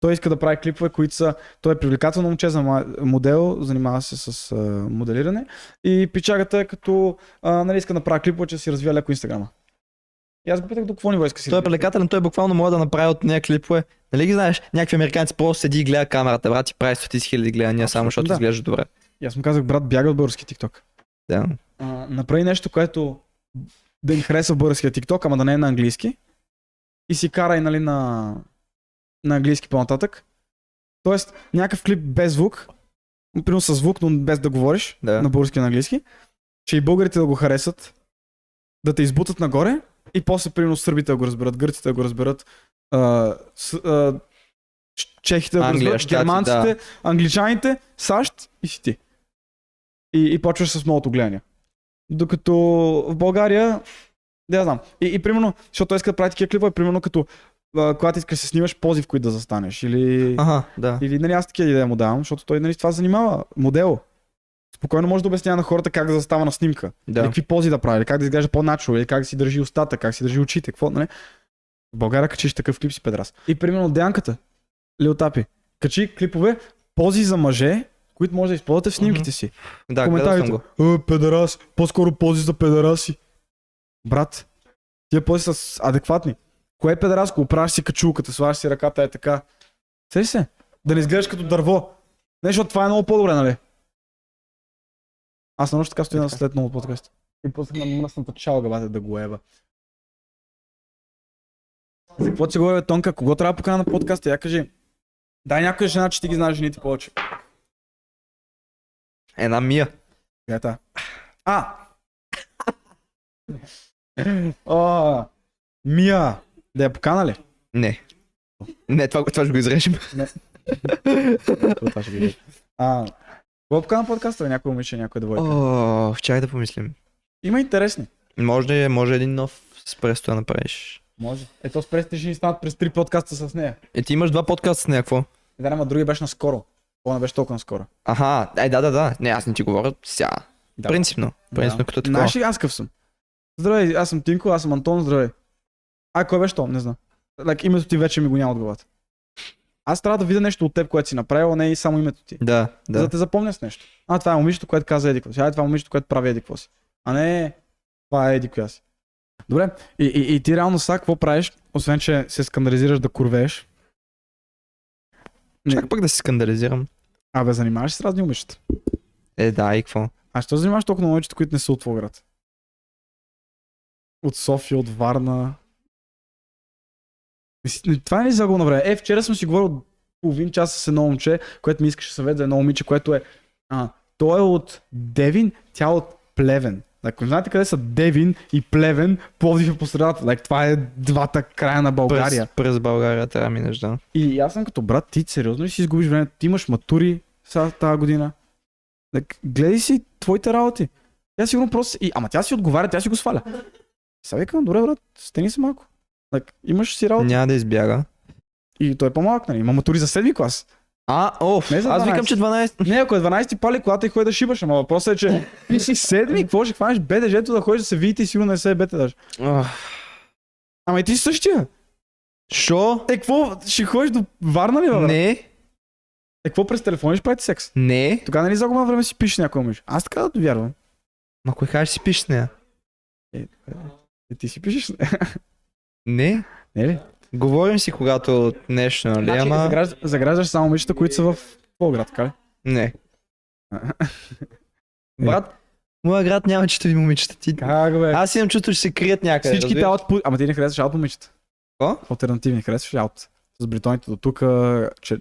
Той иска да прави клипове, които са... Той е привлекателно момче за модел, занимава се с а, моделиране. И пичагата е като... А, нали иска да прави клипове, че си развива леко инстаграма. И аз го питах до какво ниво иска си. Той е привлекателен, той буквално може да направи от нея клипове. Нали ги знаеш? Някакви американци просто седи и гледа камерата, брат, и прави стотици хиляди гледания, само защото да. изглежда добре. И аз му казах, брат, бяга от български TikTok. Да. а, направи нещо, което да им хареса в българския TikTok, ама да не е на английски. И си карай, нали, на, на английски по-нататък. Тоест, някакъв клип без звук, примерно с звук, но без да говориш, Да. на български и на английски, че и българите да го харесат, да те избутат нагоре и после, примерно, сърбите да го разберат, гърците да го разберат, а, с, а, чехите да го Англия, разберат, щати, германците, англичаните, САЩ и си ти. И, и почваш с многото гледания. Докато в България, да я знам. И, и примерно, защото той иска да прави такива клипове, примерно като когато искаш да се снимаш пози, в които да застанеш. Или, Ага, да. или нали, аз такива идея му давам, защото той нали, това занимава. Модел. Спокойно може да обяснява на хората как да застава на снимка. Да. Или какви пози да прави, или как да изглежда по-начо, или как да си държи устата, как си държи очите, какво, нали? В България качиш такъв клип си педрас. И примерно Деянката, Леотапи, качи клипове, пози за мъже, които може да използвате в снимките си. Да, гледал съм коментарите. го. Е, педерас, по-скоро пози за педераси. Брат, тия пози са адекватни. Кое е педераско? Оправяш си качулката, слагаш си ръката е така. Сеш се? Да не изглеждаш като дърво. Не, защото това е много по-добре, нали? Аз на нощ така стоя на след много подкаст. И после на мръсната чалга, бате, да го еба. За какво си говори, бе, Тонка? Кого трябва да покана на подкаста? Я кажи. Дай някоя жена, че ти ги знаеш жените повече. Една мия. Коя е? А! *laughs* О, Мия! Да я покана ли? Не. Не, това, това ще го изрежем. Това ще ги види. А, какво покана подкаста? Някой момиче, някой да войка. О, чай да помислим. Има интересни. Може, може един нов спрес да направиш. Може. Ето с пресите ще ни станат през три подкаста с нея. Е, ти имаш два подкаста с някакво. Да, ама други беше наскоро. Това не беше толкова наскоро. Аха, е, да, да, да. Не, аз не ти говоря сега. Да. Принципно. Принципно като такова. Знаеш ли аз къв съм? Здравей, аз съм Тинко, аз съм Антон, здравей. А, кой беше Том? Не знам. Like, името ти вече ми го няма от главата. Аз трябва да видя нещо от теб, което си направил, а не и само името ти. Да, За да да. те запомня с нещо. А, това е момичето, което каза еди какво си. А, това е момичето, което прави еди какво си. А не, това е еди коя си. Добре, и, и, и ти реално сега какво правиш, освен че се скандализираш да курвееш? Не. Чак пък да се скандализирам. Абе, занимаваш се с разни момичета. Е, да, и какво? А що занимаваш толкова на момичета, които не са от твой град? От София, от Варна. Това не е на време? Е, вчера съм си говорил половин час с едно момче, което ми искаше съвет за едно момиче, което е... А, той е от Девин, тя е от Плевен. Ако знаете къде са Девин и Плевен, Пловдив е по средата. Like, това е двата края на България. През, през България трябва да минеш, да. И аз съм като брат, ти сериозно ли си изгубиш времето? Ти имаш матури сега тази година. Так, гледай си твоите работи. Тя сигурно просто... И, ама тя си отговаря, тя си го сваля. Сега викам, добре брат, стени се малко. Так, имаш си работа. Няма да избяга. И той е по-малък, нали? Има матури за седми клас. А, оф, Не за аз 12. викам, че 12. Не, ако е 12 пали колата и ходи да шибаш, ама въпросът е, че ти *laughs* си седми, какво ще хванеш БДЖ-то да ходиш да се видите и сигурно не се е бете даже. Ама и ти си същия. Шо? Е, какво? Ще ходиш до Варна ли, бе? Не, Е, какво през телефона ще правите секс? не. Тогава нали загуба време си пишеш някой мъж? Аз така да вярвам. Ма кой кажеш си пишеш с нея? Е, ти си пишеш. *laughs* Не. Не ли? Говорим си, когато нещо, нали, Значи, ама... заграждаш, заграждаш само момичета, които са в твоя град, така ли? Не. *laughs* Брат, моя град няма четири момичета. Ти... Как бе? Аз имам чувство, че се крият някъде. Всички разбираш? те от... Ама ти не харесваш аут момичета. Какво? Альтернативни харесваш аут? С бритоните до тук,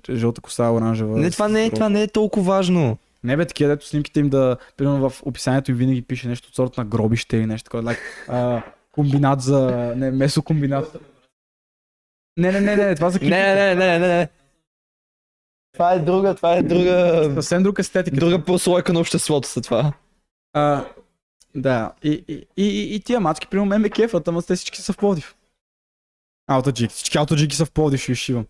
жълта коса, оранжева. Не, това не, е, това не е толкова важно. Не бе, такива, дето снимките им да, примерно в описанието им винаги пише нещо от сорта на гробище или нещо такова. Like, а, комбинат за... Не, месокомбинат. Не, не, не, не, това за Не, не, не, не, не. Това е друга, това е друга... Съвсем друг естетика. Друга прослойка на обществото са това. А, да, и, и, и, и, тия мацки, примерно, мен ме кефат, ама те всички са в Пловдив. Аутаджики. Всички аутаджики са в Пловдив, ще шивам.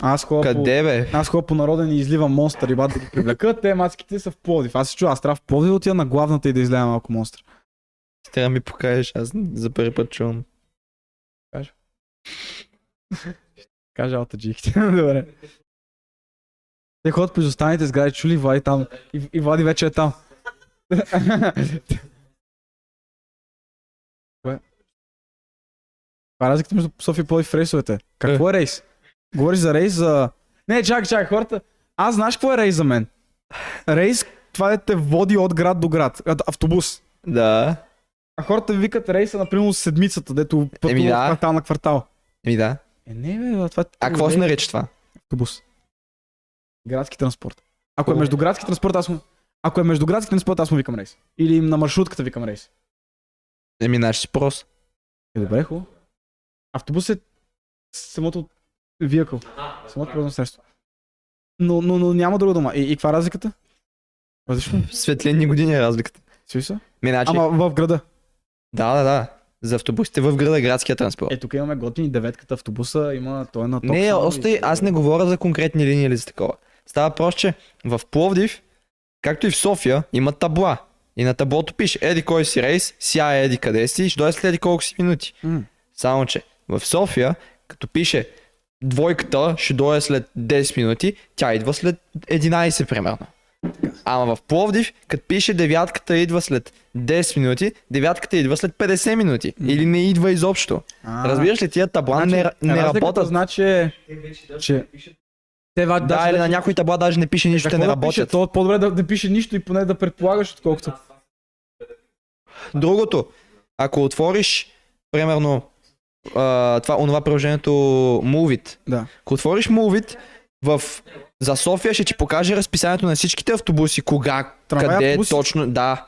Аз ходя по... Къде бе? Аз ходя по народен и изливам монстър и бат да ги привлека, те мацките са в Пловдив. Аз се чуя, аз трябва в Пловдив да отида на главната и да излея малко монстър. Трябва да ми покажеш, аз за първи път чувам. Кажа *laughs* аутаджиките. *laughs* Добре. Те ходят по изостаналите сгради, чули Влади там. И, и Влади вече е там. *laughs* Това е разликата между София и в рейсовете. Какво е рейс? Говориш за рейс за... Не, чакай, чакай, хората. Аз знаеш какво е рейс за мен? Рейс, това е те води от град до град. Автобус. Да. А хората викат рейса, например, седмицата, дето пътува Еми да. от квартал на квартал. Еми да. Е, не, бе, това е... А какво се нарича това? Автобус. Градски транспорт. Ако е междуградски транспорт, аз му... Ако е междуградски транспорт, аз му викам рейс. Или на маршрутката викам рейс. Еми, наш си прос. Е, добре, хубаво. Автобус е самото виякъл. Самото превозно средство. Но, но, но няма друга дума. И, и каква е разликата? Различно. Светлинни години е разликата. Смисъл? Ми, значи... Ама в града. Да, да, да. За автобусите в града градския транспорт. Е, тук имаме готини деветката автобуса, има той е на топ. Не, остай, аз не говоря за конкретни линии или за такова. Става просто, че в Пловдив, както и в София, има табла. И на таблото пише, еди кой си рейс, ся еди къде си, ще дойде след еди колко си минути. М. Само, че в София, като пише двойката ще дойде след 10 минути, тя идва след 11 примерно. Ама в Пловдив, като пише девятката идва след 10 минути, девятката идва след 50 минути. Или не идва изобщо. А, Разбираш ли, тия табла не, ра- не разликата работят. Значи, е, че... Те Да, даже или на някои табла даже не пише нищо, те не да пише? работят. То е по-добре да, да пише нищо и поне да предполагаш, отколкото. Другото, ако отвориш, примерно, а, това, онова приложението Movit, Да. ако отвориш Movit, в За София ще ти покаже разписанието на всичките автобуси, кога, Трамвай, къде автобуси? точно, да.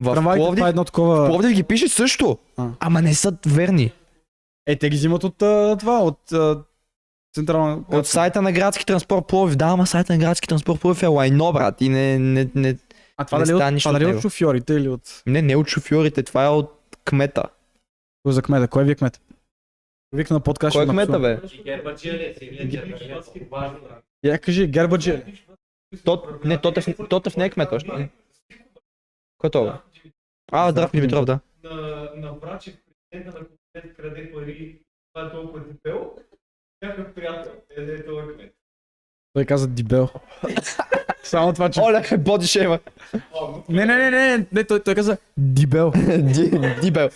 В Трамвайите, Пловдив, е едно в такова... Пловдив ги пише също, А. ама не са верни. Е, те ги взимат от а, това, от а, централна... От сайта на градски транспорт Пловдив, да, ама сайта на градски транспорт Пловдив е лайно, брат, и не, не, не, А това не дали, става от, това дали от от шофьорите или от... не, не от шофьорите, това е от кмета. Кой за кмета? Кой ви е кмет? Вик на подкаст. Кой е кмета, бе? Я кажи, Гербаджи. Тот, не, Тотев, Тотев не е кмет още. Кой е това? А, Здрав Димитров, да. на, на Брачев, президента на комитет краде пари, това е толкова дебел, някакъв приятел, е е този кмет. Той каза дебел. *laughs* Само това, че... Оля, боди шейма. Не, не, не, не, не, той, той каза дебел. *laughs* Дибел.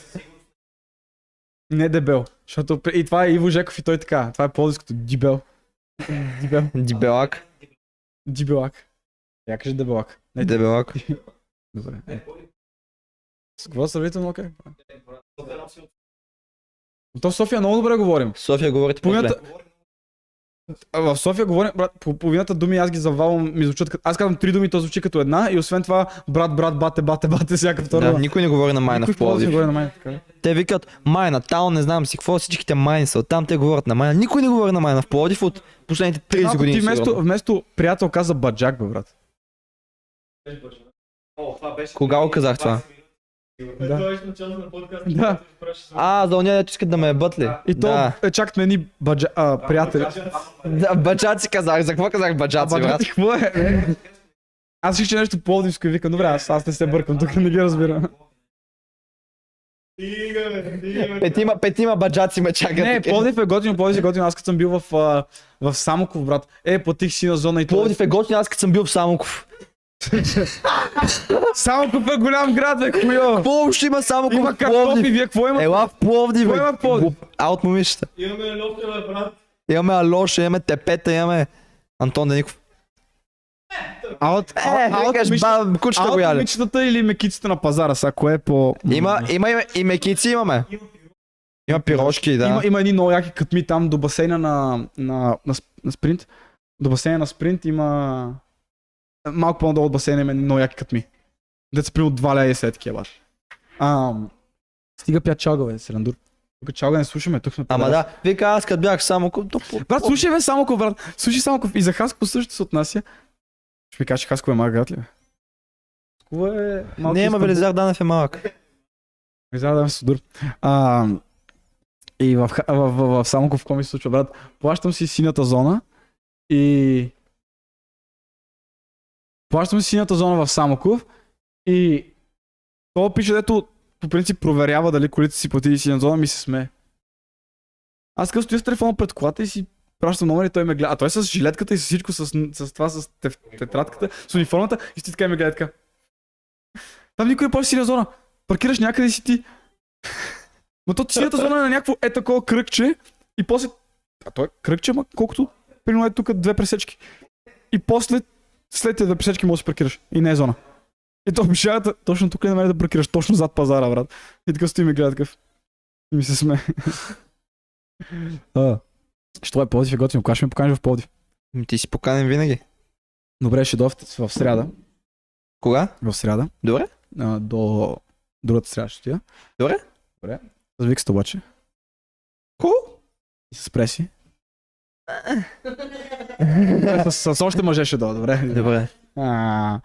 Не дебел. Защото и това е Иво Жеков и той така. Това е по-диското. Дебел. Дебел. Дибелак. Дебелак. Я кажи дебелак. Не, Дебелак. Добре. Е. С какво сравнително окей? То в София много добре говорим. София говорите по Половината... А, В София говорим, брат, по половината думи аз ги завалвам, ми звучат като... Аз казвам три думи, то звучи като една и освен това брат, брат, бате, бате, бате, всяка втора. Да, никой не говори на майна Никой в Пловдив говори на майна, така? Те викат майна, таун, не знам си какво, всичките майни са оттам, те говорят на майна. Никой не говори на майна в Пловдив от последните 30 Малко години. Ти вместо, сигурно. вместо приятел каза баджак, бе, брат. О, това беше... Кога го казах това? Да. Да. Да. А, за ония, дето искат да ме ебат ли? И то Да. е, чакат ме едни баджа... А, приятели. Да, баджаци казах, за какво казах баджаци, брат? баджаци, какво е? Аз ще нещо пловдивско и викам, добре, аз, аз не се бъркам, тук не ги разбирам. Петима, петима баджаци ме чакат. Не, Пловдив е готин, Пловдив е готин, аз като съм бил в, в Самоков, брат. Е, платих си на зона и това. Пловдив е готин, аз като съм бил в Самоков. Самоков е голям град, бе, хуйо! Какво ще има Самоков Има в картофи, Пловдив? вие какво има? Ела в Пловдив, бе. има в Пловдив? А от момичета. Имаме лопта, бе, брат. Имаме Алоша, имаме Тепета, имаме Антон Деников. А от, Е, а, викаш, ба, кучета а го яли. момичетата или мекиците на пазара, сега кое е по... Има, има, има и мекици имаме. Има пирошки, да. Има, има едни много яки кътми там до басейна на, на, на, на спринт. До басейна на спринт има... Малко по-надолу от басейна има много яки кътми. Деца при от 2 ля и след такива. баш. Ам, Стига пя чалга, бе, Серандур. Тук чалга не слушаме, тук сме Ама да, вика аз като бях само то Брат, слушай бе Самоков, брат. Слушай Самоков. И за Хаско също се отнася. Ще ми кажеш, че Хаско е малък град ли? Хаско е малки Не, ама. Велизар Данев е малък. Велизар да ме судър. А, и в, Ха- в, в, в, Самоков какво ми се случва, брат? Плащам си синята зона и... Плащам си синята зона в Самоков и то пише, дето по принцип проверява дали колите си платили синята зона, ми се смее. Аз като стоя с телефона пред колата и си пращам номер и той ме гледа. А той е с жилетката и с всичко, с, с това, с теф- тетрадката, с униформата и си така и ме гледа така. Там никой не плаща синя зона. Паркираш някъде и си ти. *laughs* Но то синята зона е на някакво е такова кръгче и после... А то е кръгче, ма колкото примерно е тук две пресечки. И после след тези две пресечки можеш да се паркираш. И не е зона. И то обещават, точно тук ли намери да паркираш, точно зад пазара, брат. И така стои ми гледа такъв. И ми се сме. А, Що е Пловдив е готино, кога ще ме поканиш в Пловдив? Ами Ти си поканен винаги. Добре, ще дойдете в сряда. Кога? В сряда. Добре. А, до другата сряда ще отида. Добре. Добре. С Викста обаче. Ху? И с преси. С, с, още мъже ще дойда, добре. Добре. А.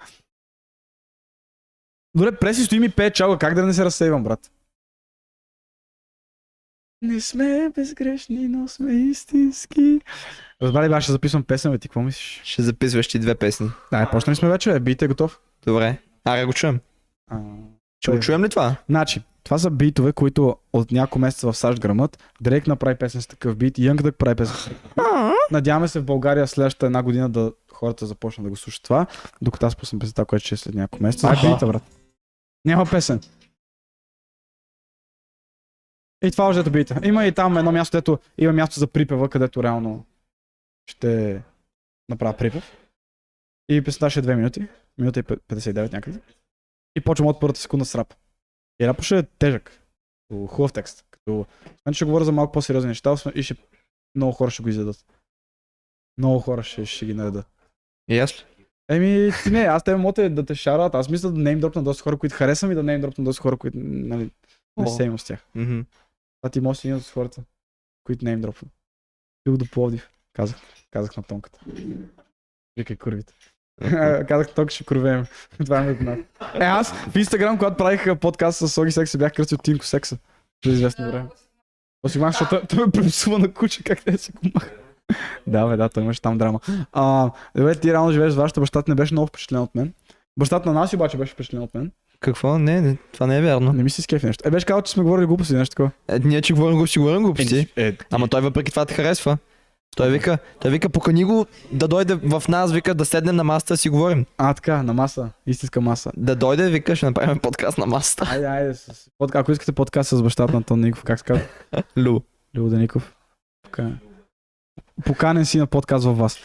Добре, преси стои ми пее чалга, как да не се разсейвам, брат? Не сме безгрешни, но сме истински. Разбрали, бе, ще записвам песен, бе, ти какво мислиш? Ще записваш ти две песни. Да, почнали сме вече, бе, бийте готов. Добре. Аре го чуем. А, Ще го чуем ли това? Значи, това са битове, които от няколко месеца в САЩ грамът. Дрейк направи песен с такъв бит, Янг Дък прави песен. с такъв. Надяваме се в България следващата една година да хората започнат да го слушат това, докато аз пуснам песента, която ще е след няколко месеца. Бита, брат. Няма песен. И това още бита. Има и там едно място, където има място за припева, където реално ще направя припев. И песента ще е 2 минути. Минута и 59 някъде. И почвам от първата секунда с рап. И рапът ще е тежък. Хубав текст. Като... Мен ще говоря за малко по-сериозни неща и ще... много хора ще го изядат. Много хора ще, ще ги наредат. И аз ли? Еми, ти не, аз те мога да те шарат. Аз мисля да нейм дропна доста хора, които харесвам и да нейм дропна доста хора, които нали, не се имам с тях. Мгм. А ти можеш един от хората, които нейм дропна. Бил до Пловдив. Казах, казах на тонката. Викай курвите. *laughs* Казах, тонка ще курвеем. *laughs* Това е нас. Е, аз в Инстаграм, когато правих подкаст с Соги Секс, се бях кръстил Тинко Секса. За известно време. После мах, защото той- той ме препсува на куче, как те си го маха. *laughs* Да, бе, да, той имаше там драма. А, добре, ти реално живееш с вашата баща, не беше много впечатлен от мен. Бащата на нас обаче беше впечатлен от мен. Какво? Не, не, това не е вярно. Не ми се скефи нещо. Е, беше казал, че сме говорили глупости, нещо такова. Е, ние че говорим глупости, говорим глупости. Е, Ама той въпреки това те харесва. Той вика, той вика, покани го да дойде в нас, вика да седнем на масата да си говорим. а, така, на маса. Истинска маса. Да дойде, вика, ще направим подкаст на масата. Айде, айде. С... Под... Ако искате подкаст с бащата на Антон Ников, как се казва? *laughs* Лу. Любо Деников. Поканен. Поканен си на подкаст във вас.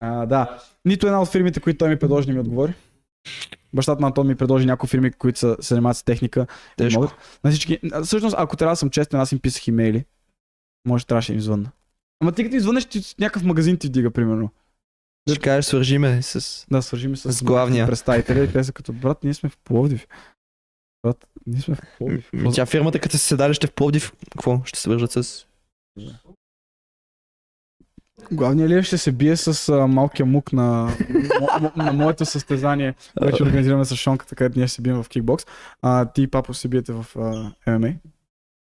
а, да. Нито една от фирмите, които той ми предложи, не ми отговори. Бащата на Антон ми предложи някои фирми, които са, се занимават с техника. Тежко. могат. На всички... Всъщност, ако трябва да съм честен, аз им писах имейли. Може трябваше да им звънна. Ама ти като извънеш, ти с някакъв магазин ти вдига, примерно. Ще кажеш, свържиме с... Да, свържим се С главния. представители те са като брат, ние сме в Пловдив. Брат, ние сме в Пловдив. Тя фирмата, като се седалище в Пловдив, какво? Ще се вържат с... Главният ли ще се бие с а, малкия мук на, мо- на моето състезание, което ще организираме с Шонката, където ние ще се бием в кикбокс. А, ти и папо се биете в а, MMA.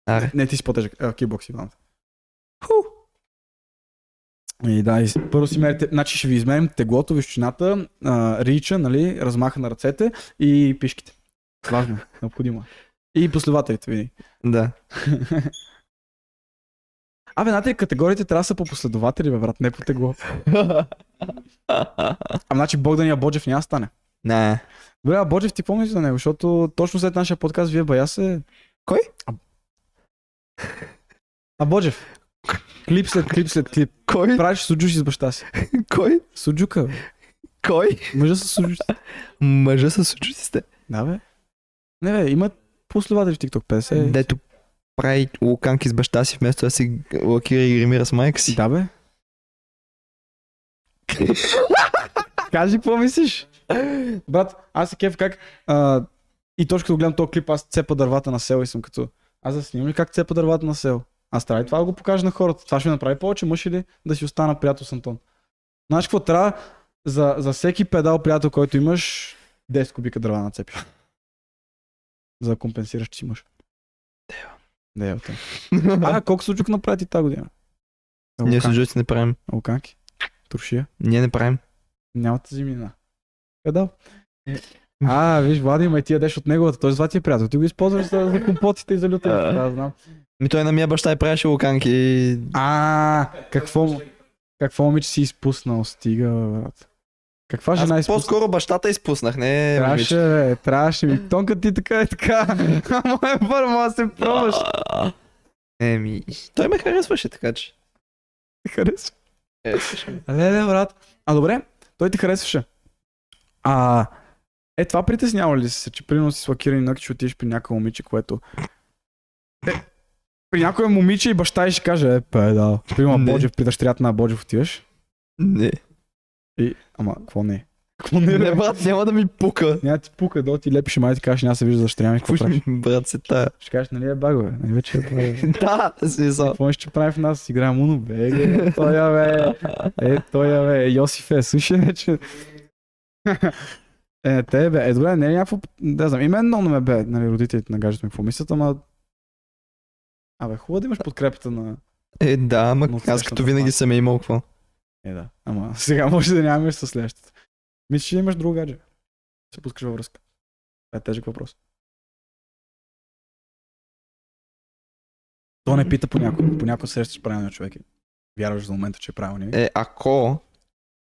Аре. Не, ти си по-тежък. А, кикбокс и двамата. И да, и първо си мерите, значи ще ви измерим теглото, височината, а, рича, нали, размаха на ръцете и пишките. Важно, е, необходимо. е. И последователите ви. Да. *laughs* Абе, знаете ли, категориите трябва да са по последователи, бе, брат, не по тегло. А, значи Богдан и Абоджев няма стане. Не. Добре, а Боджев ти мислиш за него? Защото точно след нашия подкаст вие бая се... Кой? А, а Боджев. Клип след клип след клип. Кой? Правиш суджуши с баща си. Кой? Суджука, бе. Кой? Мъжа с суджуши. Мъжа с участите. Да, бе. Не, бе, имат последователи в TikTok 50. Дето прави луканки с баща си, вместо да си лакира и гримира с майка си. Да, бе. Кажи какво мислиш? Брат, аз се кеф как... А, и точно като гледам този клип, аз цепа дървата на село и съм като... Аз да снимам ли как цепа дървата на село? Аз трябва и това да го покажа на хората. Това ще ми направи повече мъж или да си остана приятел с Антон. Знаеш какво трябва? За, за всеки педал приятел, който имаш, 10 кубика дърва нацепиш. За да компенсираш, че си мъж. Дева. Дева. *laughs* А, колко суджук направи тази година? Ние Лукан- с Жуци не правим. Луканки? Туршия? Ние не правим. Нямате зимнина. Педал. А, виж, Влади, ма и ти ядеш от неговата, той затова ти е приятел. Ти го използваш за, за компотите и за лютен. А. Да, знам. Ми той на мия баща и правеше луканки. А, какво, какво момиче си изпуснал? Стига, брат. Каква жена Аз изпусна? по-скоро бащата изпуснах, не Трябваше, бе, трябваше ми. Тонка ти така е така. *laughs* Ама е първо, аз се пробваш. А, Еми, той ме харесваше така, че. Харесва. Харесваше ме. Леле, брат. А добре, той ти харесваше. А, е, това притеснява ли се, че примерно си с лакирани ногти, ще отидеш при някое момиче, което... Е, при някое момиче и баща и ще каже, е, пе, да. Примерно Не. Боджев, при дъщерята на Боджев отиваш. Не. И, ама, какво не? Какво не, Не, брат, няма да ми пука. Няма ти пука, да ти лепиш май ти кажеш, няма се вижда дъщеря ми, какво ще ми, брат, се тая? Ще кажеш, нали е баго, бе? Нали вече е бе? *laughs* Да, смисъл. Какво ще прави в нас? Играем Уно, бе, е, тоя, бе. Е, тоя, бе, Йосифе, слушай, вече. *laughs* Е, те, бе, е, добре, не е някакво, да знам, и мен много ме бе, нали, родителите на гаджето ми какво мислят, ама... Абе, хубаво да имаш подкрепата на... Е, да, ма Но аз като винаги съм е имал какво. Е, да, ама *laughs* сега може да нямаш със следващата. Мисля, че имаш друг гадже. Се пускаш във връзка. Това е тежък въпрос. То не пита понякога. Понякога срещаш правилния човек. Вярваш за момента, че е правилният. Е, ако,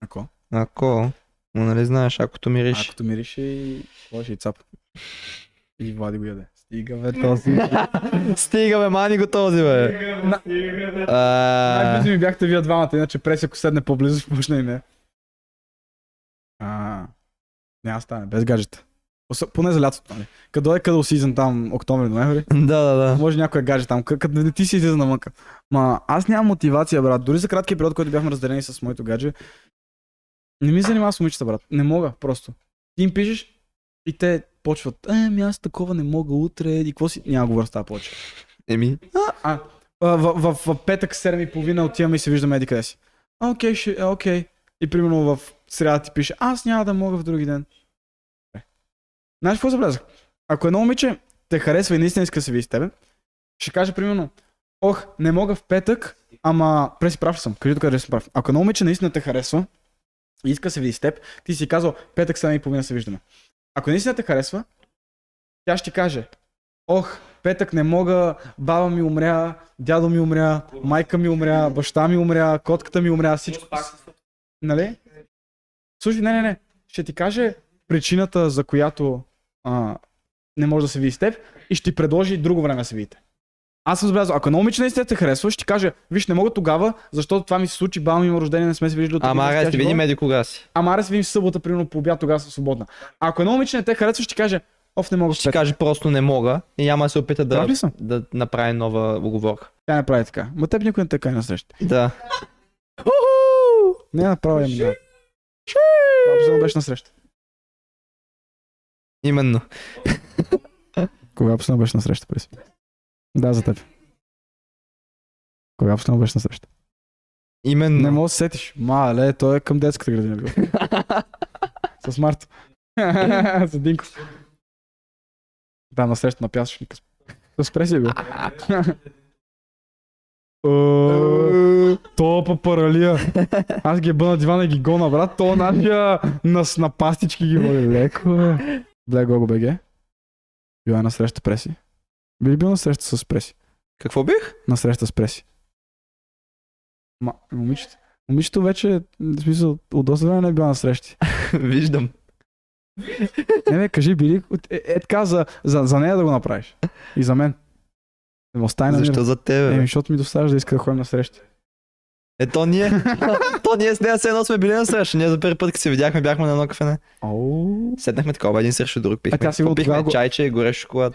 Ако? ако, но нали знаеш, акото мириш. Ако мирише и... Ще и цап? И Влади го яде. Стига, бе, този. Стига, бе, мани го този, бе. На- А, Най-близо ми бяхте вие двамата, иначе преси, ако седне по-близо, ще почне и не. А, няма стане, без гаджета. Поне за лятото, нали? Като дойде къдъл сизън там, октомври, ноември, Да, да, да. може някой гадже там, като не ти си излиза навънка. Ма аз нямам мотивация, брат. Дори за краткия период, който бяхме разделени с моето гадже, не ми занимава с момичета, брат. Не мога, просто. Ти им пишеш и те почват, е, ами аз такова не мога утре, и какво си, няма говоря с тази повече. Еми, А, а, в, в, в, в петък 7.30 отиваме и се виждаме еди къде си. А, Окей, ще, а, окей. И примерно в сряда ти пише, аз няма да мога в други ден. Е. Знаеш какво забелязах? Ако едно момиче те харесва и наистина иска да се види с тебе, ще каже примерно, ох, не мога в петък, ама преси прав съм, кажи тук къде съм прав. Ако едно момиче наистина те харесва и иска да се види с теб, ти си казал, петък 7.30 се виждаме. Ако наистина те харесва, тя ще каже, ох, петък не мога, баба ми умря, дядо ми умря, майка ми умря, баща ми умря, котката ми умря, всичко. Нали? Слушай, не, не, не. Ще ти каже причината, за която а, не може да се види с теб и ще ти предложи друго време да се видите. Аз съм забелязал, ако едно момиче наистина те харесва, ще ти каже, виж, не мога тогава, защото това ми се случи, баба ми има рождение, не сме се виждали ама аре, ще видим еди кога си. Ама аре видим събота, примерно по обяд, тогава съм свободна. Ако едно момиче не те харесва, ще ти каже, оф, не мога Ще петък. каже просто не мога и няма да се опита да, съм? да направи нова оговорка. Тя не прави така. Ма теб никой не те кай на среща. Да. Не, направо я минава. Това последно беше на среща. Именно. Кога последно беше на среща? Да, за теб. Кога последно беше на среща? Именно. Не мога да се сетиш. Мале, той е към детската градина. *laughs* С Марто. *laughs* С Динко. Да, на среща на пясъчника. С Преси е бил. *laughs* О, То по паралия. Аз ги бъна дивана и ги гона, брат. То нашия на, на пастички ги води. Леко, бе. Бля, го БГ. Била е на среща Преси. Би ли бил на среща с Преси? Какво бих? На среща с Преси. Ма, момичето. Момичето вече, в смисъл, от доста време не е била на срещи. *laughs* Виждам. Не, бе, кажи, били, е, е така за, за, за нея да го направиш. И за мен. Да ме мир. Защо за тебе? Бе? защото ми доставяш да иска да ходим на срещи. Ето ние. *laughs* То ние с нея все едно сме били на среща. Ние за първи път, като се видяхме, бяхме на едно кафене. Седнахме такова един срещу друг. Пихме, тя сигурно попихме тогава го- чайче, горещ шоколад.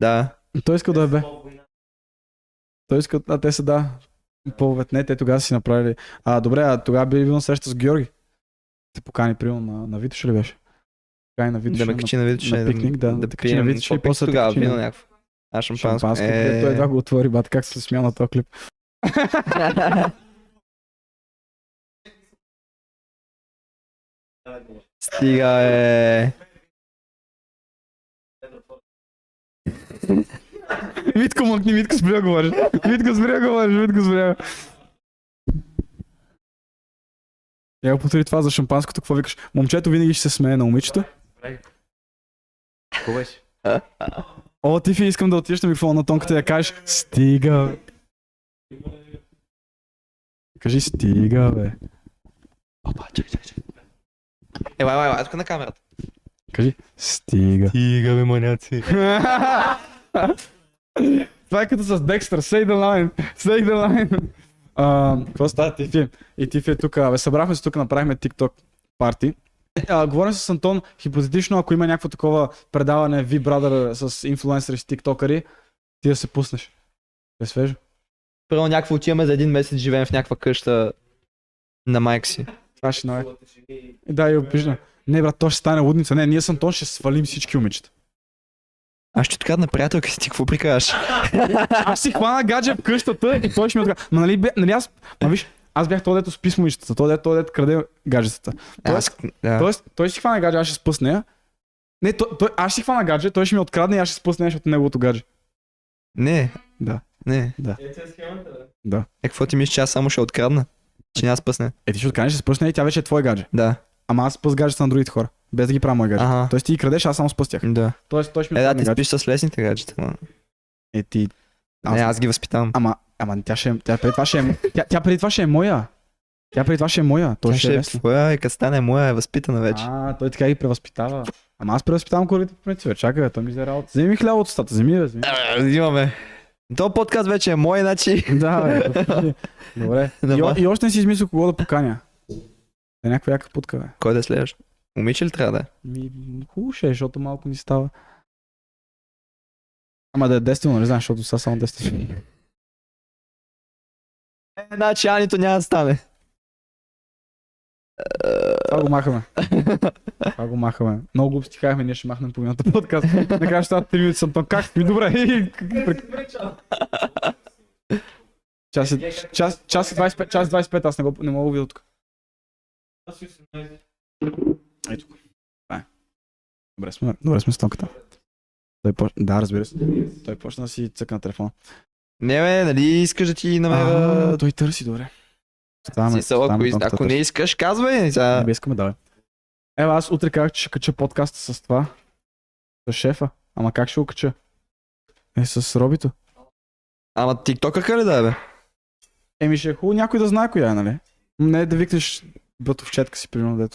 Да. Той иска да е бе. Той иска, а те са да. Повед не, те тогава си направили. А, добре, а тогава би бил среща с Георги. Те покани, примерно, на, на Витоша ли беше? Покани на Витоша. Да ме качи на видиш. на пикник, да, да качи на. Витоша и после тогава? Вино някакво. А шампанско. Шампанско. Е... Той едва го отвори, бат, как се смя на този клип. *laughs* Стига е. Витко мъкни, Витко спря говориш. Витко спря говориш, Витко спря. Я го повтори това за шампанското, какво викаш? Момчето винаги ще се смее на момичето. Какво беше? О, Тифи, искам да отидеш на микрофона на тонката и да кажеш Стига. бе». Кажи стига, бе. Опа, чакай, чакай, чакай. Елай, елай, елай, тук на камерата. Кажи стига. Стига, бе, маняци. *laughs* Това е като с Декстър. Say the line. Say the line. А, Какво става Тифи? И Тифи е тук. Бе, събрахме се тук, направихме TikTok парти. А, говорим с Антон, хипотетично, ако има някакво такова предаване V Brother с инфлуенсъри, с тиктокъри, ти да се пуснеш. Е свежо. Първо някакво отиваме за един месец, живеем в някаква къща на майка си. Това ще наве. Да, и обижда. Не, брат, то ще стане лудница. Не, ние с Антон ще свалим всички момичета. Аз ще така на приятелка си, ти какво прикаш? *laughs* Аз си хвана гадже в къщата и той ще ми отказва. Ма нали, бе, нали аз... Ма виж, аз бях този дето с писмомичетата, този дето, този дето краде гаджетата. Тоест, да. тоест, той ще си хвана гадже, аз ще спусна нея. Не, той, той, аз ще си хвана гадже, той ще ми открадне и аз ще спусна нея, защото е неговото гадже. Не. Да. Не. Ето е схемата, бе. Е, какво ти мислиш, че аз само ще открадна? Че няма спъсне. Е, ти ще откраднеш, ще спусне и тя вече е твой гадже. Да. Ама аз спъс гаджета на другите хора. Без да ги правя мой гадже. Ага. Тоест ти ги крадеш, аз само спъс тях. Да. Тоест той ще ми Е, да, ти спиш с лесните гаджета. ма. Е, ти... Не, аз ги възпитавам. Ама, ама тя ще е, тя преди това ще е, тя, тя преди това ще е моя. Тя преди това ще е моя. Той Тя ще е ще е лесно. твоя и като стане моя е възпитана вече. А, той така ги превъзпитава. Ама аз превъзпитавам колегите по принцип. Чакай, той ми взе работа. Вземи ми хляба от устата, вземи, бе, вземи. А, Имаме. То подкаст вече е мой, значи. да, бе. *laughs* Добре. И, и, още не си измислил кого да поканя. Да е някаква яка путка, бе. Кой да следваш? Момиче ли трябва да е? Ми, хубаво ще е, защото малко ни става. Ама да е действено, не знам, защото са само 10 Е, значи Анито няма да стане. Това го махаме. Това го махаме. Много глупости казахме, ние ще махнем половината подкаст. Накрая ще стават 3 минути съм там. Как ми добре? час, и- час, и 25, час и 25, аз не, го, не мога да видя тук. Аз си 18. Ето. Това е. Добре сме, добре сме с тонката. Той почна, да, разбира се. Той почна да си цъка на телефона. Не, бе, нали искаш да ти А, намеря... той търси, добре. Ставаме, Смисъл, ако, тонката ако не искаш, казвай. Сега... Не искаме, давай. Ева, аз утре казах, че ще кача подкаста с това. С шефа. Ама как ще го кача? Е, с Робито. Ама тиктокър ли да е, бе? Еми ще е хубаво някой да знае коя е, нали? Не да викнеш бътовчетка си, примерно, *laughs*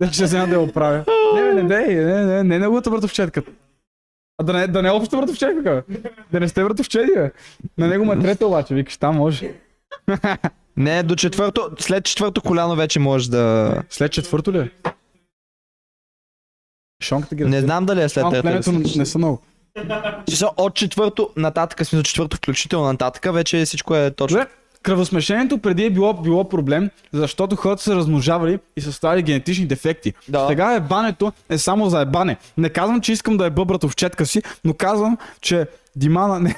дето ще взема да я оправя. Не, бе, не, дей, не, не, не, неговата братовчетка. А да не, да не е обща братовчетка, бе. Да не сте братовчети, бе. На него му е трета обаче, викаш, там може. *laughs* Не, до четвърто, след четвърто коляно вече можеш да... След четвърто ли е? Шонката ги Не знам дали е след трето. племето не са много. От четвърто нататък, смисъл четвърто включително нататък, вече всичко е точно. Добре, кръвосмешението преди е било, било проблем, защото хората са размножавали и са ставали генетични дефекти. Да. Сега ебането е само за ебане. Не казвам, че искам да е братовчетка си, но казвам, че Димана не...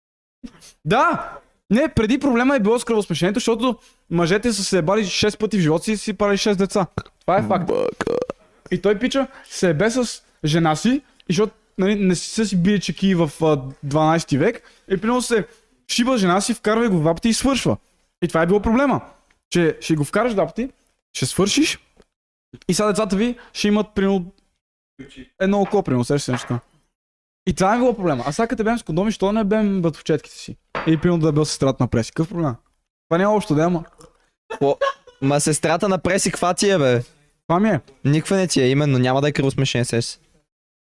*laughs* да! Не, преди проблема е било с кръвосмешението, защото мъжете са се ебали 6 пъти в живота си и си парали 6 деца. Това е факт. И той пича се ебе с жена си, защото нали, не са си били чеки в а, 12 век, и примерно се шиба жена си, вкарва го два пъти и свършва. И това е било проблема. Че ще го вкараш два пъти, ще свършиш, и сега децата ви ще имат примерно едно око, примерно, сещаш се нещо. И това е било проблема. А сега като бем с кондоми, що не бем бътовчетките си? Или примерно да е бил сестрата на преси. Какъв проблем? Това няма общо да има. Ма сестрата на преси, каква ти е, бе? Това ми е. Никаква не ти е, именно, няма да е кръвосмешен сес.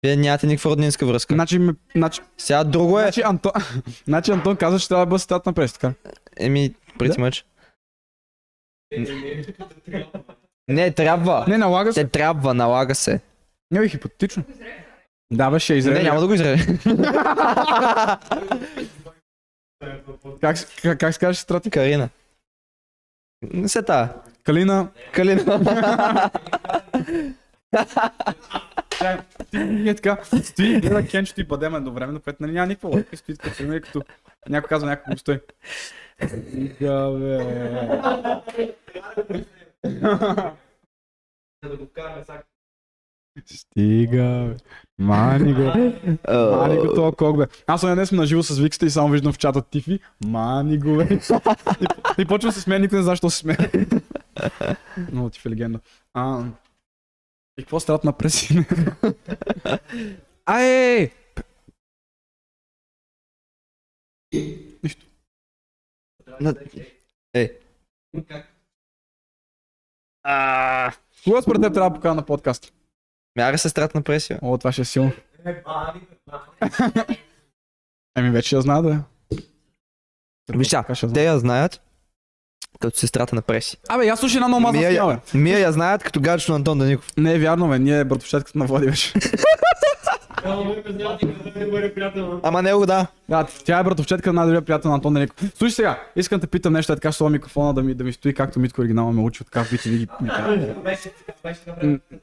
Вие нямате никаква роднинска връзка. Значи, ме- значи, Сега друго е. значи, Антон, *laughs* значи Антон каза, че трябва да бъде сестрата на преси, така. Еми, прети мъч. Не, трябва. Не, налага се. Те трябва, налага се. Не бе, хипотетично. Да, бе, ще Не, няма да го изреже. *laughs* Как, с- как, как се казваш сестрата? Карина. Не се та. Калина. Калина. *laughs* Ти е така, стои и гледа Кенчето и бъдем едновременно, което нали няма никаква логика. Стои така, пример, като някой казва някой го стой. Стига, бе. Да го вкараме сега. Стига, бе. Мани го. Мани го това кок, бе. Аз съм днес на живо с Викста и само виждам в чата Тифи. Мани го, бе. И, и почвам да се смея, никой не знае защо се смея. Много Тифи е легенда. А, и какво страдат на преси? *laughs* Ай! Нищо. На- Е. А, Кога според теб трябва да покана на подкаст? Мяра сестрата на преси, бе. О, това ще е силно. *laughs* Еми вече я знае да е. Виж те я знаят като сестрата на преси. Абе, аз слушай една много мазна Мия, бе. Мия я знаят като гаджето на Антон Даников. Не е вярно, бе. Ние братовчетката на Влади беше. *laughs* Ама него да. Да, тя е братовчетка на най-добрия приятел на Антон Деников. Слушай сега, искам да питам нещо, е така, с микрофона да ми, да ми стои както Митко оригинално ме учи от така бити ви ги.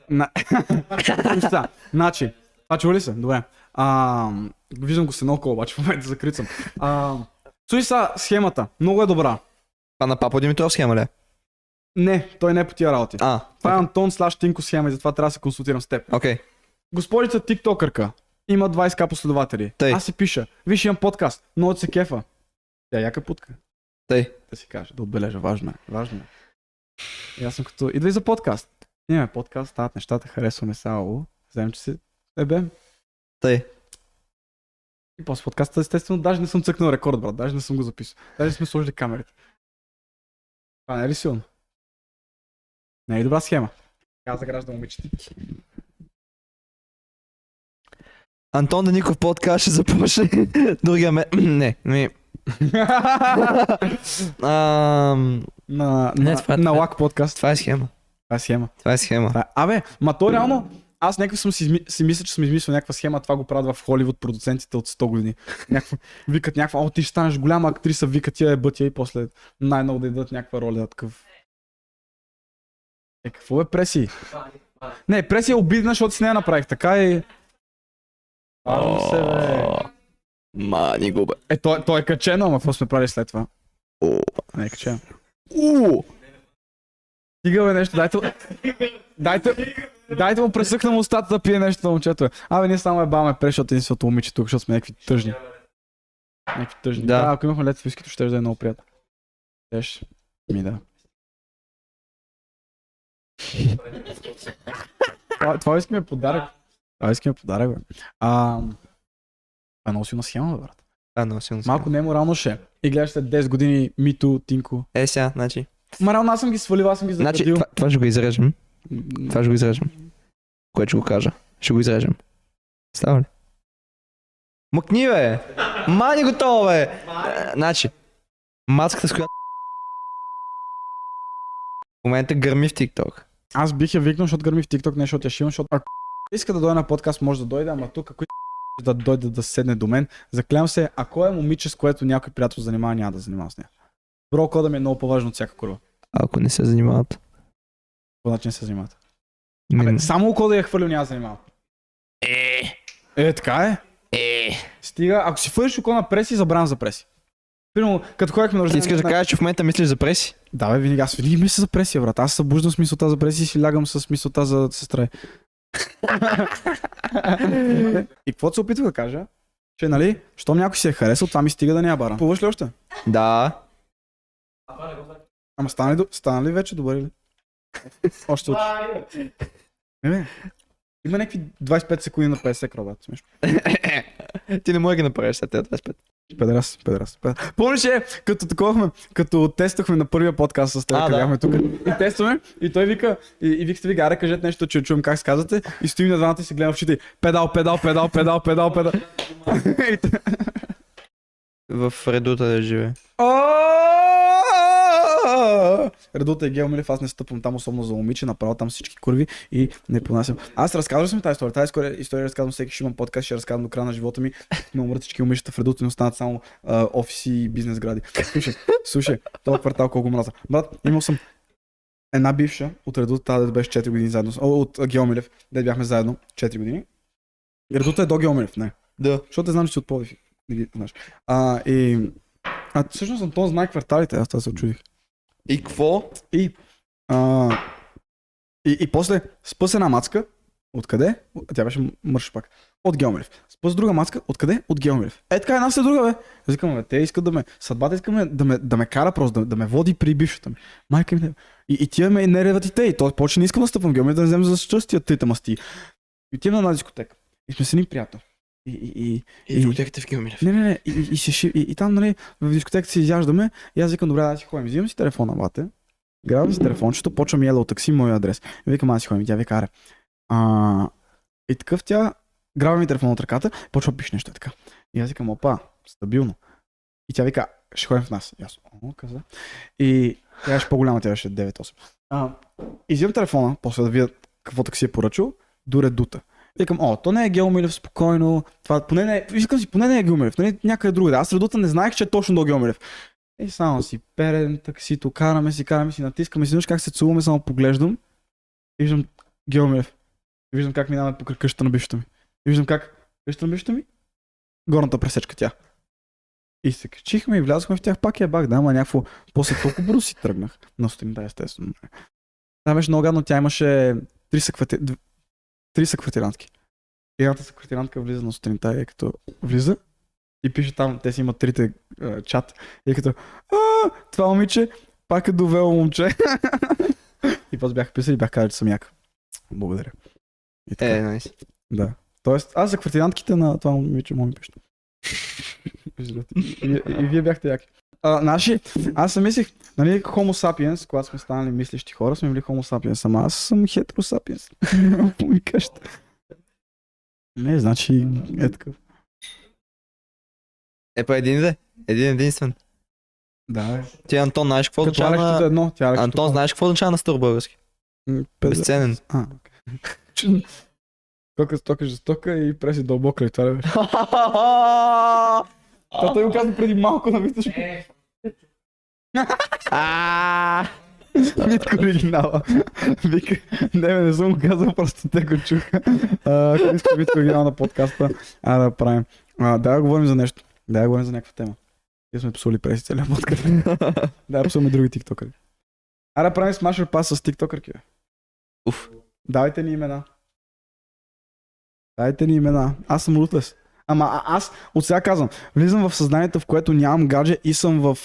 *laughs* Значи, това чува ли се? Добре. А, виждам го се наоколо, обаче в момента закрит съм. А, Слушай сега, схемата. Много е добра. Това на Папа Димитров схема ли? е? Не, той не е по тия работи. А, Това е Антон слаш Тинко схема и затова трябва да се консултирам с теб. окей. Госпожица тиктокърка. Има 20к последователи. Тъй. Аз си пиша. Виж, имам подкаст. Много се кефа. Тя е яка путка. Тъй. Да си каже, да отбележа. Важно е. Важно е. И аз съм като, идвай за подкаст. Имаме подкаст, стават нещата, харесваме само. Вземем, че си ебем. Тъй. И после подкаста, естествено, даже не съм цъкнал рекорд, брат. Даже не съм го записал. Даже сме сложили камерите. Това не е ли силно? Не е добра схема? Каза граждан момичета. Антон Даников подкаст ще започне. *laughs* Другия ме... *clears throat* Не, ми... *laughs* Ам, на, Не, на, това е- на лак подкаст. Това е схема. Това е схема. Това е схема. Е- Абе, ма то реално, аз някакъв съм си, си мисля, че съм измислил някаква схема, това го правят в Холивуд продуцентите от 100 години. Някакво, викат някаква, о, ти ще станеш голяма актриса, викат тия е бътя и после най-много да дадат някаква роля. Такъв. Е, какво е преси? Не, преси е обидна, защото с нея направих така и... Арно се, бе. Мани го бе. Е, той, той е качено, ама какво сме правили след това? О. Не е качено. У. Стига бе нещо, дайте... Дайте... Дайте му пресъкна му устата да пие нещо на момчето. бе. Абе, ние само е баваме преш, от момиче тук, защото сме някакви тъжни. Някакви тъжни. Да. Да, ако имахме лед вискито, ще да е много приятно. Теш. Ми да. Това, това иска ми е подарък. Това иска ми е подарък, бе. А, това е много силна схема, брат. А, много силно. Малко неморално ще. е. И гледаш след 10 години Мито, Тинко. Е, сега, значи. Ма реално аз съм ги свалил, аз съм ги Значи, заградил. това, това ще го изрежем. Това ще го изрежем. Което ще го кажа. Ще го изрежем. Става ли? Мъкни, бе! Мани готово, бе! Значи, маската с която в момента гърми в TikTok. Аз бих я викнал, защото гърми в TikTok, не защото я шивам, защото ако иска да дойде на подкаст, може да дойде, ама тук ако да дойде да седне до мен, заклявам се, ако е момиче, с което някой приятел занимава, няма да занимава с нея. Бро кода ми е много по-важно от всяка курва. Ако не се занимават. По начин се занимават. Ми- Абе, само кода я хвърлил, няма да се занимава. Е, Е, така е. е. Стига, ако си фършиш око на преси, забравям за преси. Примерно, като ходихме на Ти рождение. искаш да кажеш, че в момента мислиш за преси? Да, бе, винаги. Аз винаги мисля за пресия, брат. Аз събуждам с мисълта за пресия и си лягам с мисълта за сестра. *laughs* и каквото се опитвах да кажа, че, нали, щом някой си е харесал, това ми стига да няма бара. Плуваш ли още? Да. Ама стана ли, стана ли вече добър или? Още от... Не. Има някакви 25 секунди на 50 секра, брат. Смешно. Ти не можеш да ги направиш след тези 25. Педерас, педерас. педерас. Помниш ли, като таковахме, като тестахме на първия подкаст с теб, А, да. бяхме тук и тестваме, и той вика, и, и викате ви, аре, кажете нещо, че чуем как се казвате, и стоим на двамата и се гледам в очите, педал, педал, педал, педал, педал, педал. *laughs* В редута да живее. Редута е Гео Милев, аз не стъпвам там особено за момиче, направо там всички курви и не понасям. Аз разказвал съм тази история. Тази история, история разказвам всеки, ще имам подкаст, ще разказвам до края на живота ми. Не умрат всички момичета в Редута, не останат само а, офиси и бизнес гради. Слушай, слушай, този квартал колко мраза. Брат, имал съм една бивша от Редута, тази да беше 4 години заедно, о, от а, Гео Милев, де бяхме заедно 4 години. Редута е до Гео Милев, не. Да. Защото те знам, че си от Пловдив. Не ги знаеш. А, и... А всъщност Антон знае кварталите, аз това се очудих. И какво? И, а, и, и после спа с една мацка. Откъде? Тя беше мърш пак. От Геомелев. Спа с друга мацка. Откъде? От Геомелев. Е така една след друга, бе. Викам, бе, те искат да ме... Съдбата искаме да ме, да ме кара просто, да, да ме води при бившата ми. Майка ми. И, и тия ме не реват и те. И той почне не искам да стъпвам Геомелев, да не вземем за щастие трите масти. И отивам на една дискотека. И сме с един приятел. И, и, и, И дискотеката в Геомилев. не, не, не. И, и, и, се и, и там, нали, в дискотеката си изяждаме. И аз викам, добре, да си ходим. Взимам си телефона, бате. Грабвам си телефончето, почвам яла от такси моя адрес. И викам, аз си ходим. Тя вика, аре. А, и такъв тя грабва ми телефона от ръката, почва пише нещо така. И аз викам, опа, стабилно. И тя вика, ще ходим в нас. И аз, о, каза. И тя беше по-голяма, тя беше 9-8. А, и взимам телефона, после да видя какво такси е поръчал, до редута. Викам, о, то не е Геомилев, спокойно. Това поне не е, викам си, поне не е Геомилев, нали, някъде другаде. Аз редута не знаех, че е точно до Геомилев. И само си перем таксито, караме си, караме си, натискаме си, как се целуваме, само поглеждам. И виждам Геомилев. Виждам как минаваме покрай къщата на бившата ми. И виждам как къщата на бившата ми, горната пресечка тя. И се качихме и влязохме в тях, пак я бах, да, ама някакво, после толкова бързо си тръгнах. На сутринта, естествено. Тя беше много гадно, тя имаше три съквати... три съквартирантки. Едната съквартирантка влиза на сутринта и е като влиза и пише там, те си имат трите а, чат и е като а, това момиче пак е довело момче. *laughs* и после бях писал и бях казал, че съм як. Благодаря. И така. Е, найс. Да. Тоест, аз за квартирантките на това момиче му ми пише. *laughs* И, и, и, вие бяхте яки. А, наши, аз съм мислих, нали, Homo sapiens, когато сме станали мислещи хора, сме били Homo sapiens, ама аз съм Hetero sapiens. *laughs* Не, значи е такъв. Е, па един де. Един единствен. Да, бе. Ти Антон знаеш какво Като означава на... едно, тя Антон знаеш какво означава на стар български? М, пет- Безценен. А, окей. *laughs* Тока, стока, жестока и преси дълбока ли това ли беше? *laughs* Това той го каза преди малко на Виташко. А, Митко оригинала. Вика, не, не съм го казал, просто те го чуха. Ако иска Митко оригинал на подкаста, а да правим. А, да, говорим за нещо. Да, да говорим за някаква тема. Ние сме псули преси целият подкаст. да, псуваме други тиктокъри. А да правим смашър пас с тиктокърки. Уф. Давайте ни имена. Дайте ни имена. Аз съм рутлес. Ама а, аз от сега казвам, влизам в съзнанието, в което нямам гадже и съм в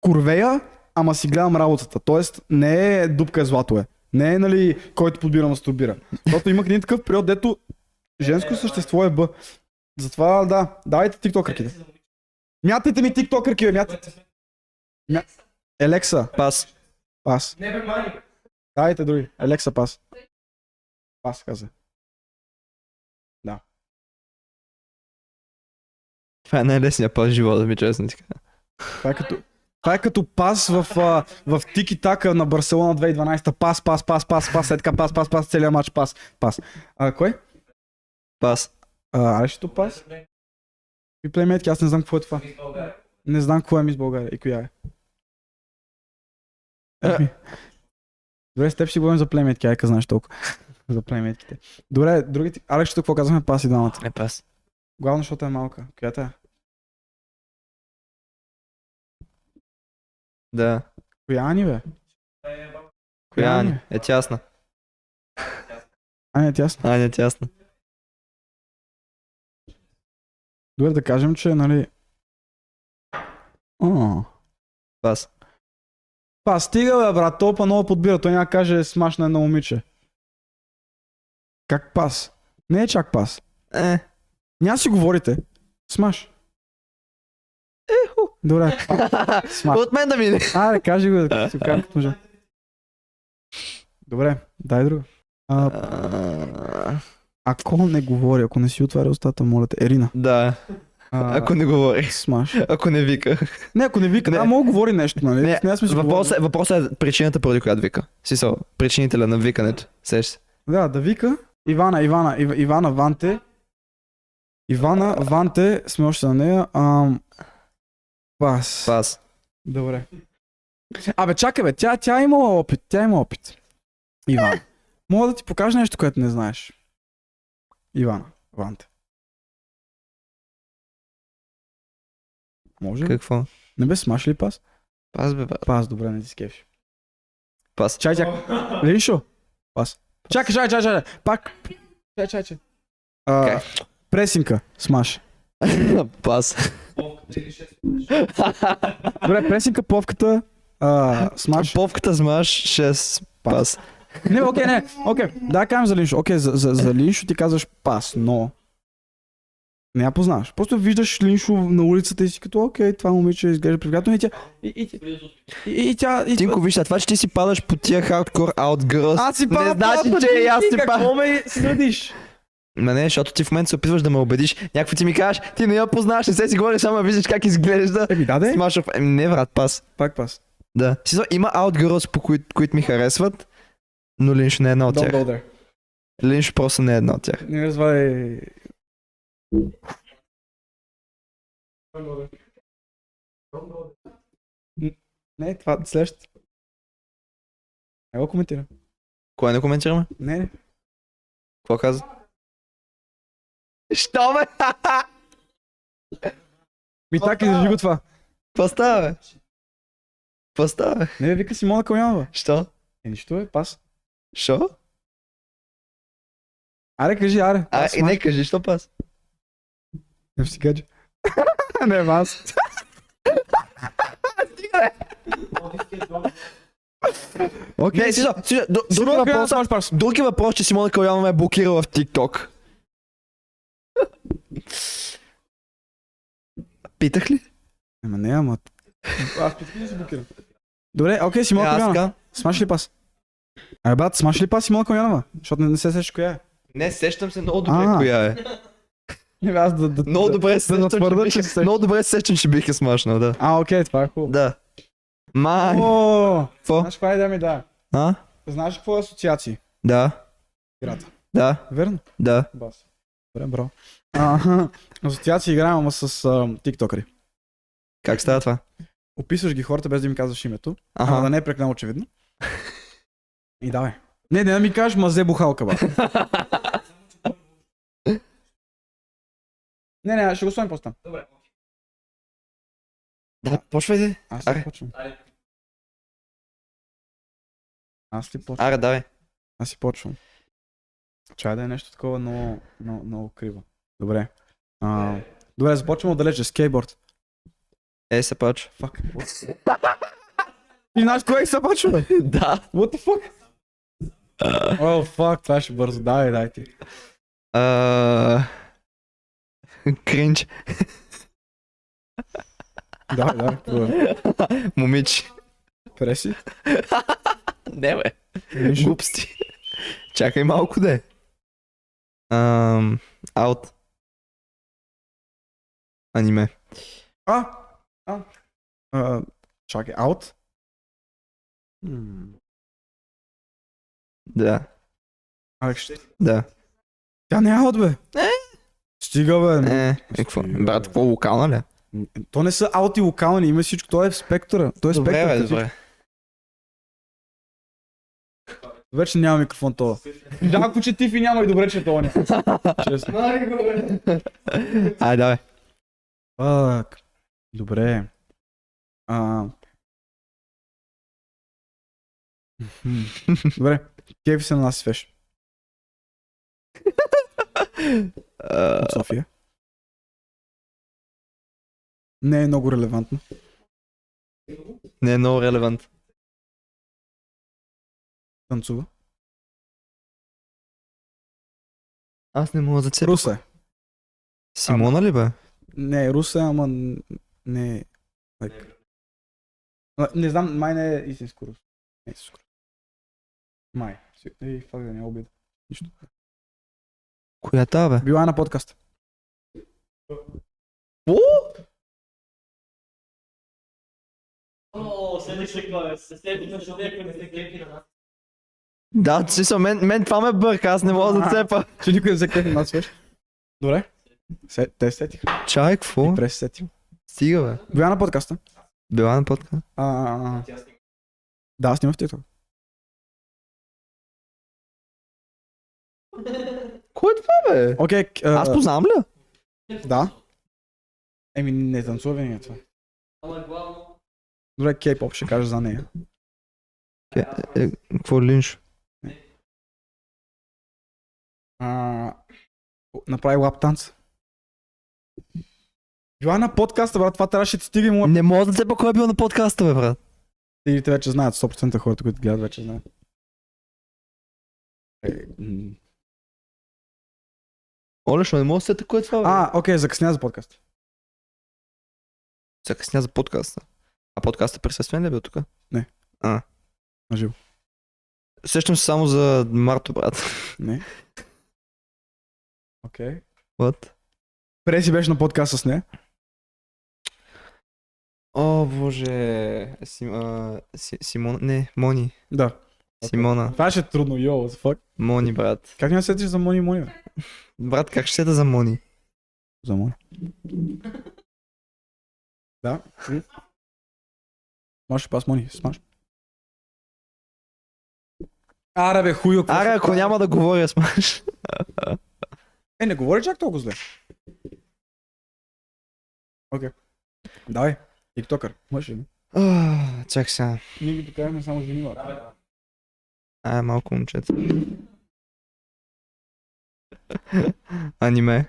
курвея, ама си гледам работата. Тоест не е дупка е злато е. Не е, нали, който подбира мастурбира. Защото имах един такъв период, дето женско същество е Б. Затова да, давайте тиктокърките. Мятайте ми тиктокърки, бе, мятайте. Мя... Елекса, Пас. пас. Не бе. Давайте други. Елекса, пас. Пас, каза. Това е най-лесният пас в живота ми, честно ти кажа. Това е като, това е като пас в, в тики така на Барселона 2012. Пас, пас, пас, пас, пас, е така, пас, пас, пас, целият матч, пас, пас. А, кой? Пас. А, Арешето пас? И плейметки, аз не знам какво е това. Не знам какво е мис България и коя е. Еми. Добре, с теб ще говорим за плейметки, айка знаеш толкова. *laughs* за плейметките. Добре, другите. Алексето, какво казваме? Пас и двамата. Не пас. Главно, защото е малка. Коята е? Да. Коя Ани, бе? Коя Ани? Е тясна. Ани е тясно. Аня е тясна. Добре да кажем, че, нали... О, Пас. па, стига, бе, брат, толкова много подбира. Той няма каже смаш на едно момиче. Как пас? Не е чак пас. Е. Няма си говорите. Смаш. Еху. Добре. *laughs* От мен да мине. Аре, кажи го, като мъжа. Добре, дай друго. А, ако не говори, ако не си отваря устата, моля те. Ерина. Да. А, Ако не говори. Смаш. Ако не вика. Не, ако не вика, Не. да, мога говори нещо, нали? Не, си Въпросът е, въпросът е причината, поради която вика. Сисъл, причинителя на викането. Сеш се. Да, да вика. Ивана, Ивана, Ив, Ивана Ванте. Ивана Ванте, сме още на нея. Ам... Пас. Пас. Добре. Абе, чакай бе, тя, тя има опит, тя има опит. Ивана. Мога да ти покажа нещо, което не знаеш. Ивана, Ванте. Може ли? Какво? Не бе, смаш ли пас? Пас бе, брат. Пас, добре, не ти скефиш. Пас. Чай, чакай. Линшо? Пас. Чакай, чакай, чакай, чакай. Пак. Чай, чай, чай. А, Окей. Пресинка, смаш. *laughs* Пас. Добре, пресинка, пловката, а, смаш. Повката смаш 6. Пас. Не, окей, не, окей. Да, кажем за Линшо. Окей, за, за, за Линшо ти казваш пас, но... Не я познаваш. Просто виждаш Линшо на улицата и си като, окей, това момиче изглежда привлекателно и тя... И, и, и, и тя... И, Тинко, виж, а това, че ти си падаш по тия хардкор аут girls, Аз си не падам значи, че и аз си Какво падам. ме съдиш? Ма не, защото ти в момента се опитваш да ме убедиш. Някакво ти ми кажеш, ти не я познаваш, не се си говориш, само виждаш как изглежда. Еми, да, да. Смашов. Еми, не, брат, пас. Пак пас. Да. Си, има аут girls, по които, които ми харесват, но Линш не е една от тях. Линш просто не е една от тях. Не разваляй... Не, това следващото. Не го коментирам. Кое не коментираме? Не. Какво каза? Що бе? Ми така изжи го това. Какво става, бе? Какво става, бе? Не, бе, вика Симона Калянова. Що? Е, нищо е, пас. Що? Аре, кажи, аре. А, Пас, и не кажи, що пас? Не си гадже. *laughs* не, аз. Окей, Не, си, си, друг въпрос, е въпрос, че Симона Калянова е блокирала в TikTok. Питах ли? Ама не, ама... Аз питах да се блокирам. Добре, окей, Симона Е, аз Калянова. така. Смаш ли пас? Абе, брат, смаш ли пас Симона Калянова? Защото не, не се сещаш коя е. Не, сещам се много добре А. коя е. Не, аз да... да Много да- добре се да сещам, че бих, че се- много добре се сещам, че бих я смашнал, да. А, окей, това е хубаво. Да. Май, О, какво? знаеш каква идея ми да? А? Знаеш какво е асоциации? Да. Играта. Да. Верно? Да. Бас. Добре, браво. А, асоциации играем, ама с а, тиктокъри. Как става това? Описваш ги хората без да им казваш името, ама Ага. да не е прекалено очевидно. И давай. Не, не да ми кажеш мазе бухалка, ба. не, не, ще го сложим после там. Да, почвайте. Аз ли почвам? Аз ли почвам? Аре, давай. Аз си почвам. Чай да е нещо такова много, много, много криво. Добре. А, добре, започвам отдалече. Скейтборд. Е, се пач. Фак. И знаеш кое се почва, бе? *laughs* да. What the fuck? О, фак, това ще бързо. Дай, дай ти. Кринч. Дай, дай. какво е? Момич. Преси? Не, бе. Нищо. Глупости. Чакай малко да е. Ам, Аут. Аниме. А! А! а чакай, аут? Да. Алекс, ще... Да. Тя не е аут, бе. Стига, бе. Е, е, какво? Брат, какво локална ли? е? То не са аути локални, има всичко. То е в спектъра. То е Добре, спектър. бе, като добре. Вече няма микрофон това. Жалко, че Тифи няма и добре, че това няма. *laughs* Честно. Ай, давай. Фак. Добре. А... Добре. Кефи се на нас свеж. От София. Не е много релевантно. Не е много релевант. Танцува. Аз не мога да цепя. Русе. Симона ли бе? Не, Русе, ама н- не е. Like... А, Не знам, май не е истинско Рус. Не е истинско. Май. Ей, фак да не е обида. Нищо. Коя та бе? Била е на подкаст. О, човек не се кепи на нас. Да, са, мен, мен това ме бърка, аз не мога да цепа. Че никой не се кефи на свеж. Добре. Се, те сетиха. Чай, какво? И прес сетил. Стига бе. Била на подкаста. Била на подкаст. А, а, а. Да, в TikTok. Кой е това бе? Окей, а, Аз познавам ли? Да. Еми, не танцува ли е това? Добре, кей-поп ще кажа за нея. Е, е, Какво линш? А, направи лап танц. Била на подкаста, брат, това трябваше да ти стига му. Не мога да цепа кой е бил на подкаста бе, брат. Тигрите вече знаят, 100% хората, които гледат, вече знаят. Е. Оле, що не мога да сета кой е това бе? А, окей, закъсня за подкаст. Закъсня за подкаста. А подкаста присъствен ли е бил тук? Не. А. На живо. Сещам се само за Марто, брат. Не. *laughs* Окей. What? Преси беше на подкаст с нея. О, боже. Сим, а, си, Симон... Не, Мони. Да. Симона. Това ще е трудно, йо, what the fuck. Мони, брат. Как не се сетиш за Мони Мони, бе? Брат, как ще да за Мони? За Мони. Да. Смаш пас Мони, смаш. Аре бе, хуйо. какво Аре, се ако няма да говоря, смаш. Е, не говори чак толкова зле. Окей. Давай. Тиктокър. Мъж ли? Чак сега. Ние ги покажем само жени, бе. А, малко момчета. Аниме.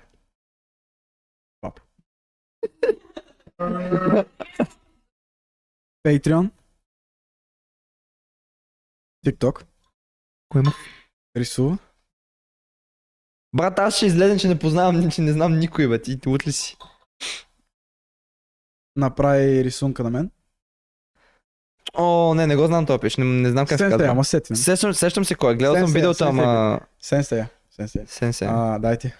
Patreon. TikTok. Кой има? Рисува. Брат, аз ще излезем, че не познавам, че не знам никой, бе. Ти лут ли си? Направи рисунка на мен. О, не, не го знам този пиш. Не, не знам как се казва. ама сети. Сещам, сещам се кой. Гледал съм видеото, ама... Сенсея. Сенсея. Сенсе. А, дайте.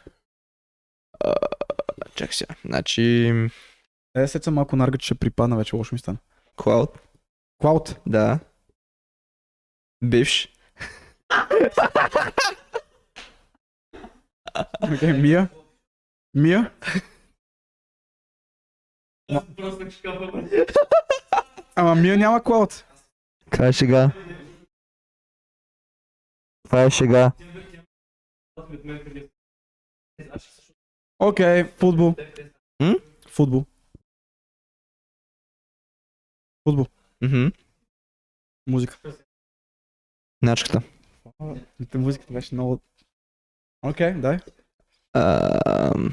Чак сега. Значи... Е, сет съм малко наргът, ще припадна вече, лошо ми стана. Cloud. Cloud. Да. Бивш. Окей, Мия. Мия. Аз просто шкафа. Ама Мия няма клауд. Това е шега. Това е шега. Окей, футбол. М? Футбол. Футбол. Мгм. Музика. Начката. Та музиката беше много... Окей, дай. Ам,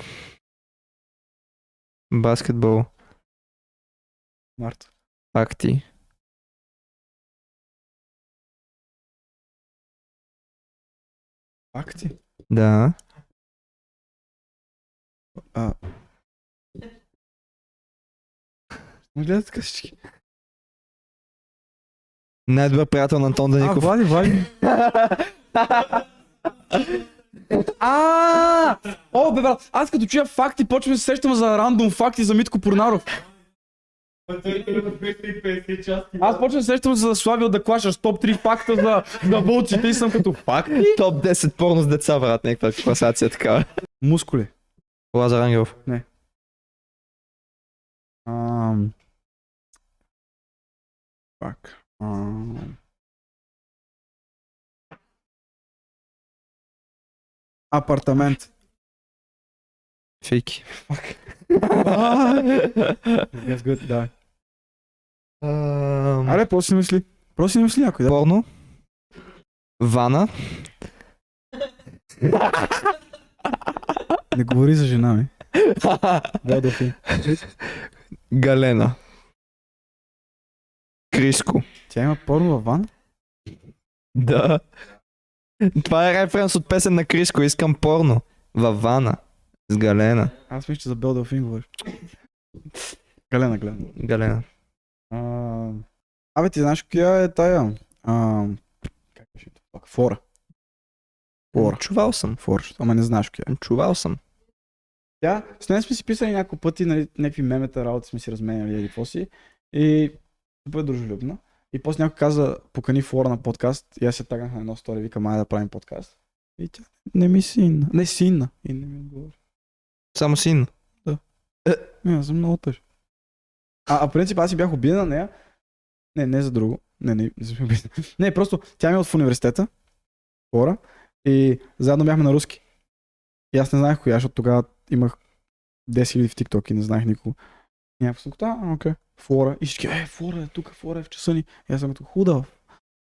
Баскетбол. Март. Акти. Акти. Да. А... Ма гледат така всички. Най-добър приятел на Антон А, Даников. Влади, Влади. *laughs* А, О, бе, брат, аз като чуя факти, почвам да се сещам за рандом факти за Митко Порнаров. Той е на 250 части. Аз почвам да се сещам за Славил да клашаш топ 3 факта за, за вълците и съм като факти. Топ 10 порно с деца, брат. Някаква класация такава. Мускули. Лазар Ангелов. Ам... Пак. Ам... Апартамент. Фейки. Yes, good, да. Ам, Аре, просто си мисли. Просто си мисли някой, да. Порно. Вана. Не говори за жена ми. Водофи. Галена. Криско. Тя има порно във ван? Да. Това е референс от песен на Криско. Искам порно. Във вана. С Галена. Аз мисля, че за Бел Делфин говориш. Галена, Галена. Галена. А, Абе, ти знаеш коя е тая? А, как беше? Пак, Фора. Фора. Чувал съм. Фора, ама не знаеш коя е. Чувал съм. Тя, с нея сме си писали няколко пъти, нали, някакви мемета, работи сме си разменяли или какво си. И супер дружелюбна. И после някой каза, покани Флора на подкаст. И аз се тагнах на едно стори, викам, айде да правим подкаст. И тя не ми синна. Не синна. И не ми отговори. Само син. Не, аз съм много тъж. А, а принцип аз си бях обиден на нея. Не, не за друго. Не, не, не съм обиден. *laughs* Не, просто тя ми е от в университета. Хора. И заедно бяхме на руски. И аз не знаех коя, защото тогава имах 10 000 в TikTok и не знаех никого. И някакво съм като, а, окей. Флора. И всички, е, Флора е тук, Флора е в часа ни. И аз съм като, худа.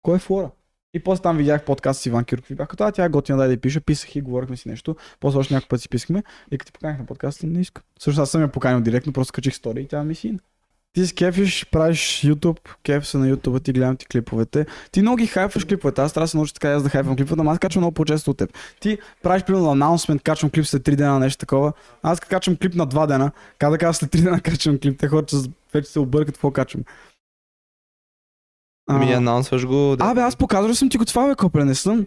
Кой е Флора? И после там видях подкаст с Иван Кирков и бях като, а тя е готина дай да й пише, писах и говорихме си нещо. После още няколко пъти си писахме и като ти поканих на подкаста, не искам. Също аз съм я поканил директно, просто качих стори и тя ми син. Ти с кефиш, правиш YouTube, кеф се на YouTube, ти гледам ти клиповете. Ти много ги хайпваш клиповете. Аз трябва да се науча така аз да хайпвам клиповете, но аз качвам много по-често от теб. Ти правиш примерно анонсмент, качвам клип след 3 дена, нещо такова. Аз качвам клип на 2 дена, как да кажа след 3 дена *laughs* качвам клип, те хората вече се объркат какво качвам. Ми анонсваш го. Да. Абе, аз показвал съм ти го това, бе, копре, не съм.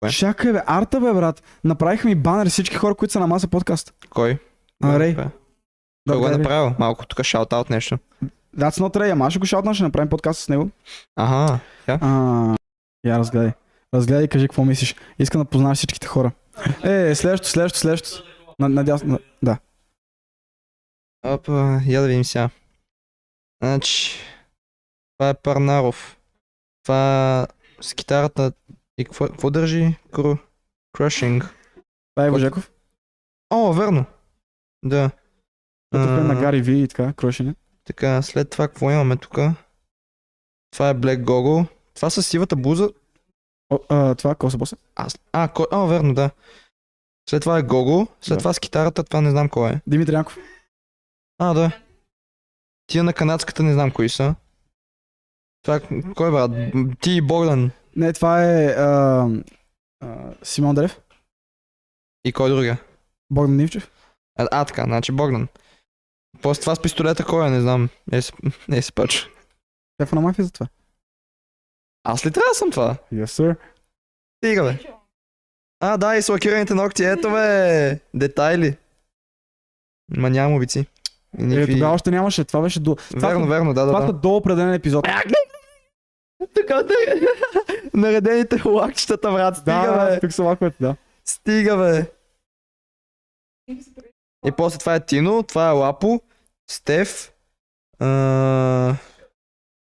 Кое? Чакай, бе, арта, бе, брат. Направихме и банер всички хора, които са на маса подкаст. Кой? А, Рей. Кой Да, го е направил? Малко тук шаут-аут нещо. That's not Ray, ама аз ще го шаутна, ще направим подкаст с него. Ага. А, я разгледай. Разгледай и кажи какво мислиш. Искам да познаваш всичките хора. Е, следващото, следващото, следващото. На, надясно, на, да. Опа, я да видим сега. Значи, това е Парнаров. Това с китарата. И какво, какво държи? Кру... Crushing. Това е Божеков. О, верно. Да. Като А, е на Гари Ви и така, крошене. Така, след това какво имаме тук? Това е Black Gogo. Това с сивата буза. О, а, това Коса Боса. Аз... А, ко... а, верно, да. След това е Гого. След Да. това с китарата, това не знам кой е. Димитър Янков. А, да. Тия на канадската не знам кои са. Това е... Кой е, брат? Ти и Богдан. Не, това е а, а, Симон Древ. И кой другия? Богдан Нивчев. А, а така, значи Богдан. После това с пистолета кой е, не знам. Не се, не се пъч. Шефа на мафия за това. Аз ли трябва да съм това? Yes, sir. Стига, бе. А, да, и с лакираните ногти. Ето, бе. Детайли. Ма няма убици. И Е, никакви- тогава още нямаше. Това беше до... Това Верно, верно, да, да, Това да. са до определен епизод. Така, да. *laughs* наредените лакчетата, брат. Стига, Да, бе. тук са лаковете, да. Стига, бе. И после това е Тино, това е Лапо, Стеф, а,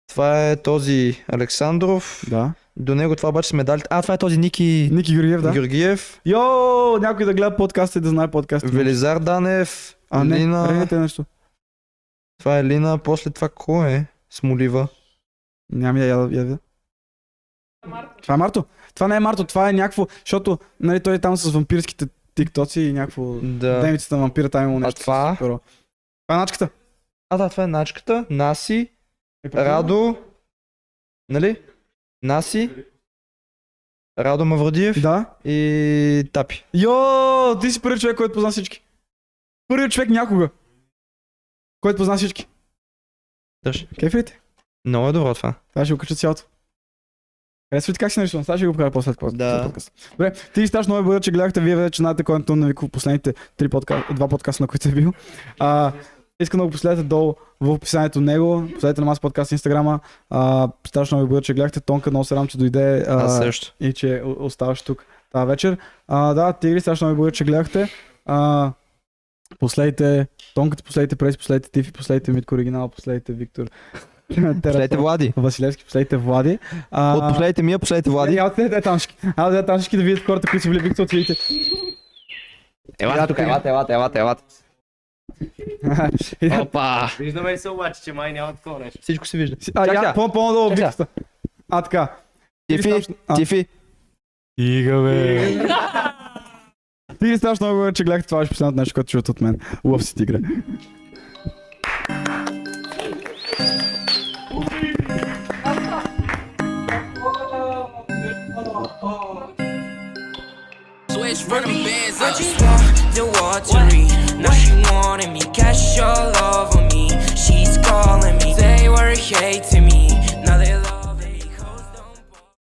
това е този Александров, Да. до него това обаче с медалите. А, това е този Ники Ники Георгиев, да. Георгиев, Йо, някой да гледа подкаста и да знае подкаста. Велизар Данев, А, не, Лина, нещо. това е Лина, после това кой е? Смолива. Няма я, я, я, я. Това е Марто. Това не е Марто, това е някакво, защото нали, той е там с вампирските тиктоци и някакво... Да. Демицата на вампира там има нещо. това? с. Това е начката. А, да, това е Начката, Наси, Е? Радо, нали? Наси, Радо Мавродиев Да. и Тапи. Йо, ти си първият човек, който позна всички. Първият човек някога. Който позна всички. Дъж. Кефите? Много е добро това. Това ще го кача цялото. Харесва ти как си нарисуван? Сега ще го правя после това. Да. подкаст. Добре, ти страшно много благодаря, че гледахте. Вие вече знаете кой е Антон Навиков последните три подка... два подкаста, на които е бил. А, искам да го последете долу в описанието него. Последете на Мас подкаст инстаграма. А, страшно ви благодаря, че гледахте. Тонка, много се радвам, че дойде а, Аз също. и че оставаш тук тази вечер. А, да, Тигри, страшно много ви благодаря, че гледахте. А, последите Тонката, последите Прес, последите Тифи, последите Митко Оригинал, последите Виктор. *laughs* Последете Влади. Василевски, последите Влади. А, От последите ми, последите Влади. Влади. Я, я, я, тамшки. А, да, тамшки да видят хората, които са били Виктор, отидете. Елате тук, елате, елате, елате, елате. *laughs* Опа! Виждаме ли се обаче, че май няма такова нещо? Всичко се вижда. А, Чак, я, по-надолу Чак, Виктора. А, така. Тифи. Тифи. Ига, бе. Ти страшно много, че гледахте това, беше последното нещо, което чуват от мен. Лъв си, тигре. From them bands I just want the watery. Now she wanted me, cash all over me. She's calling me, they were hating me.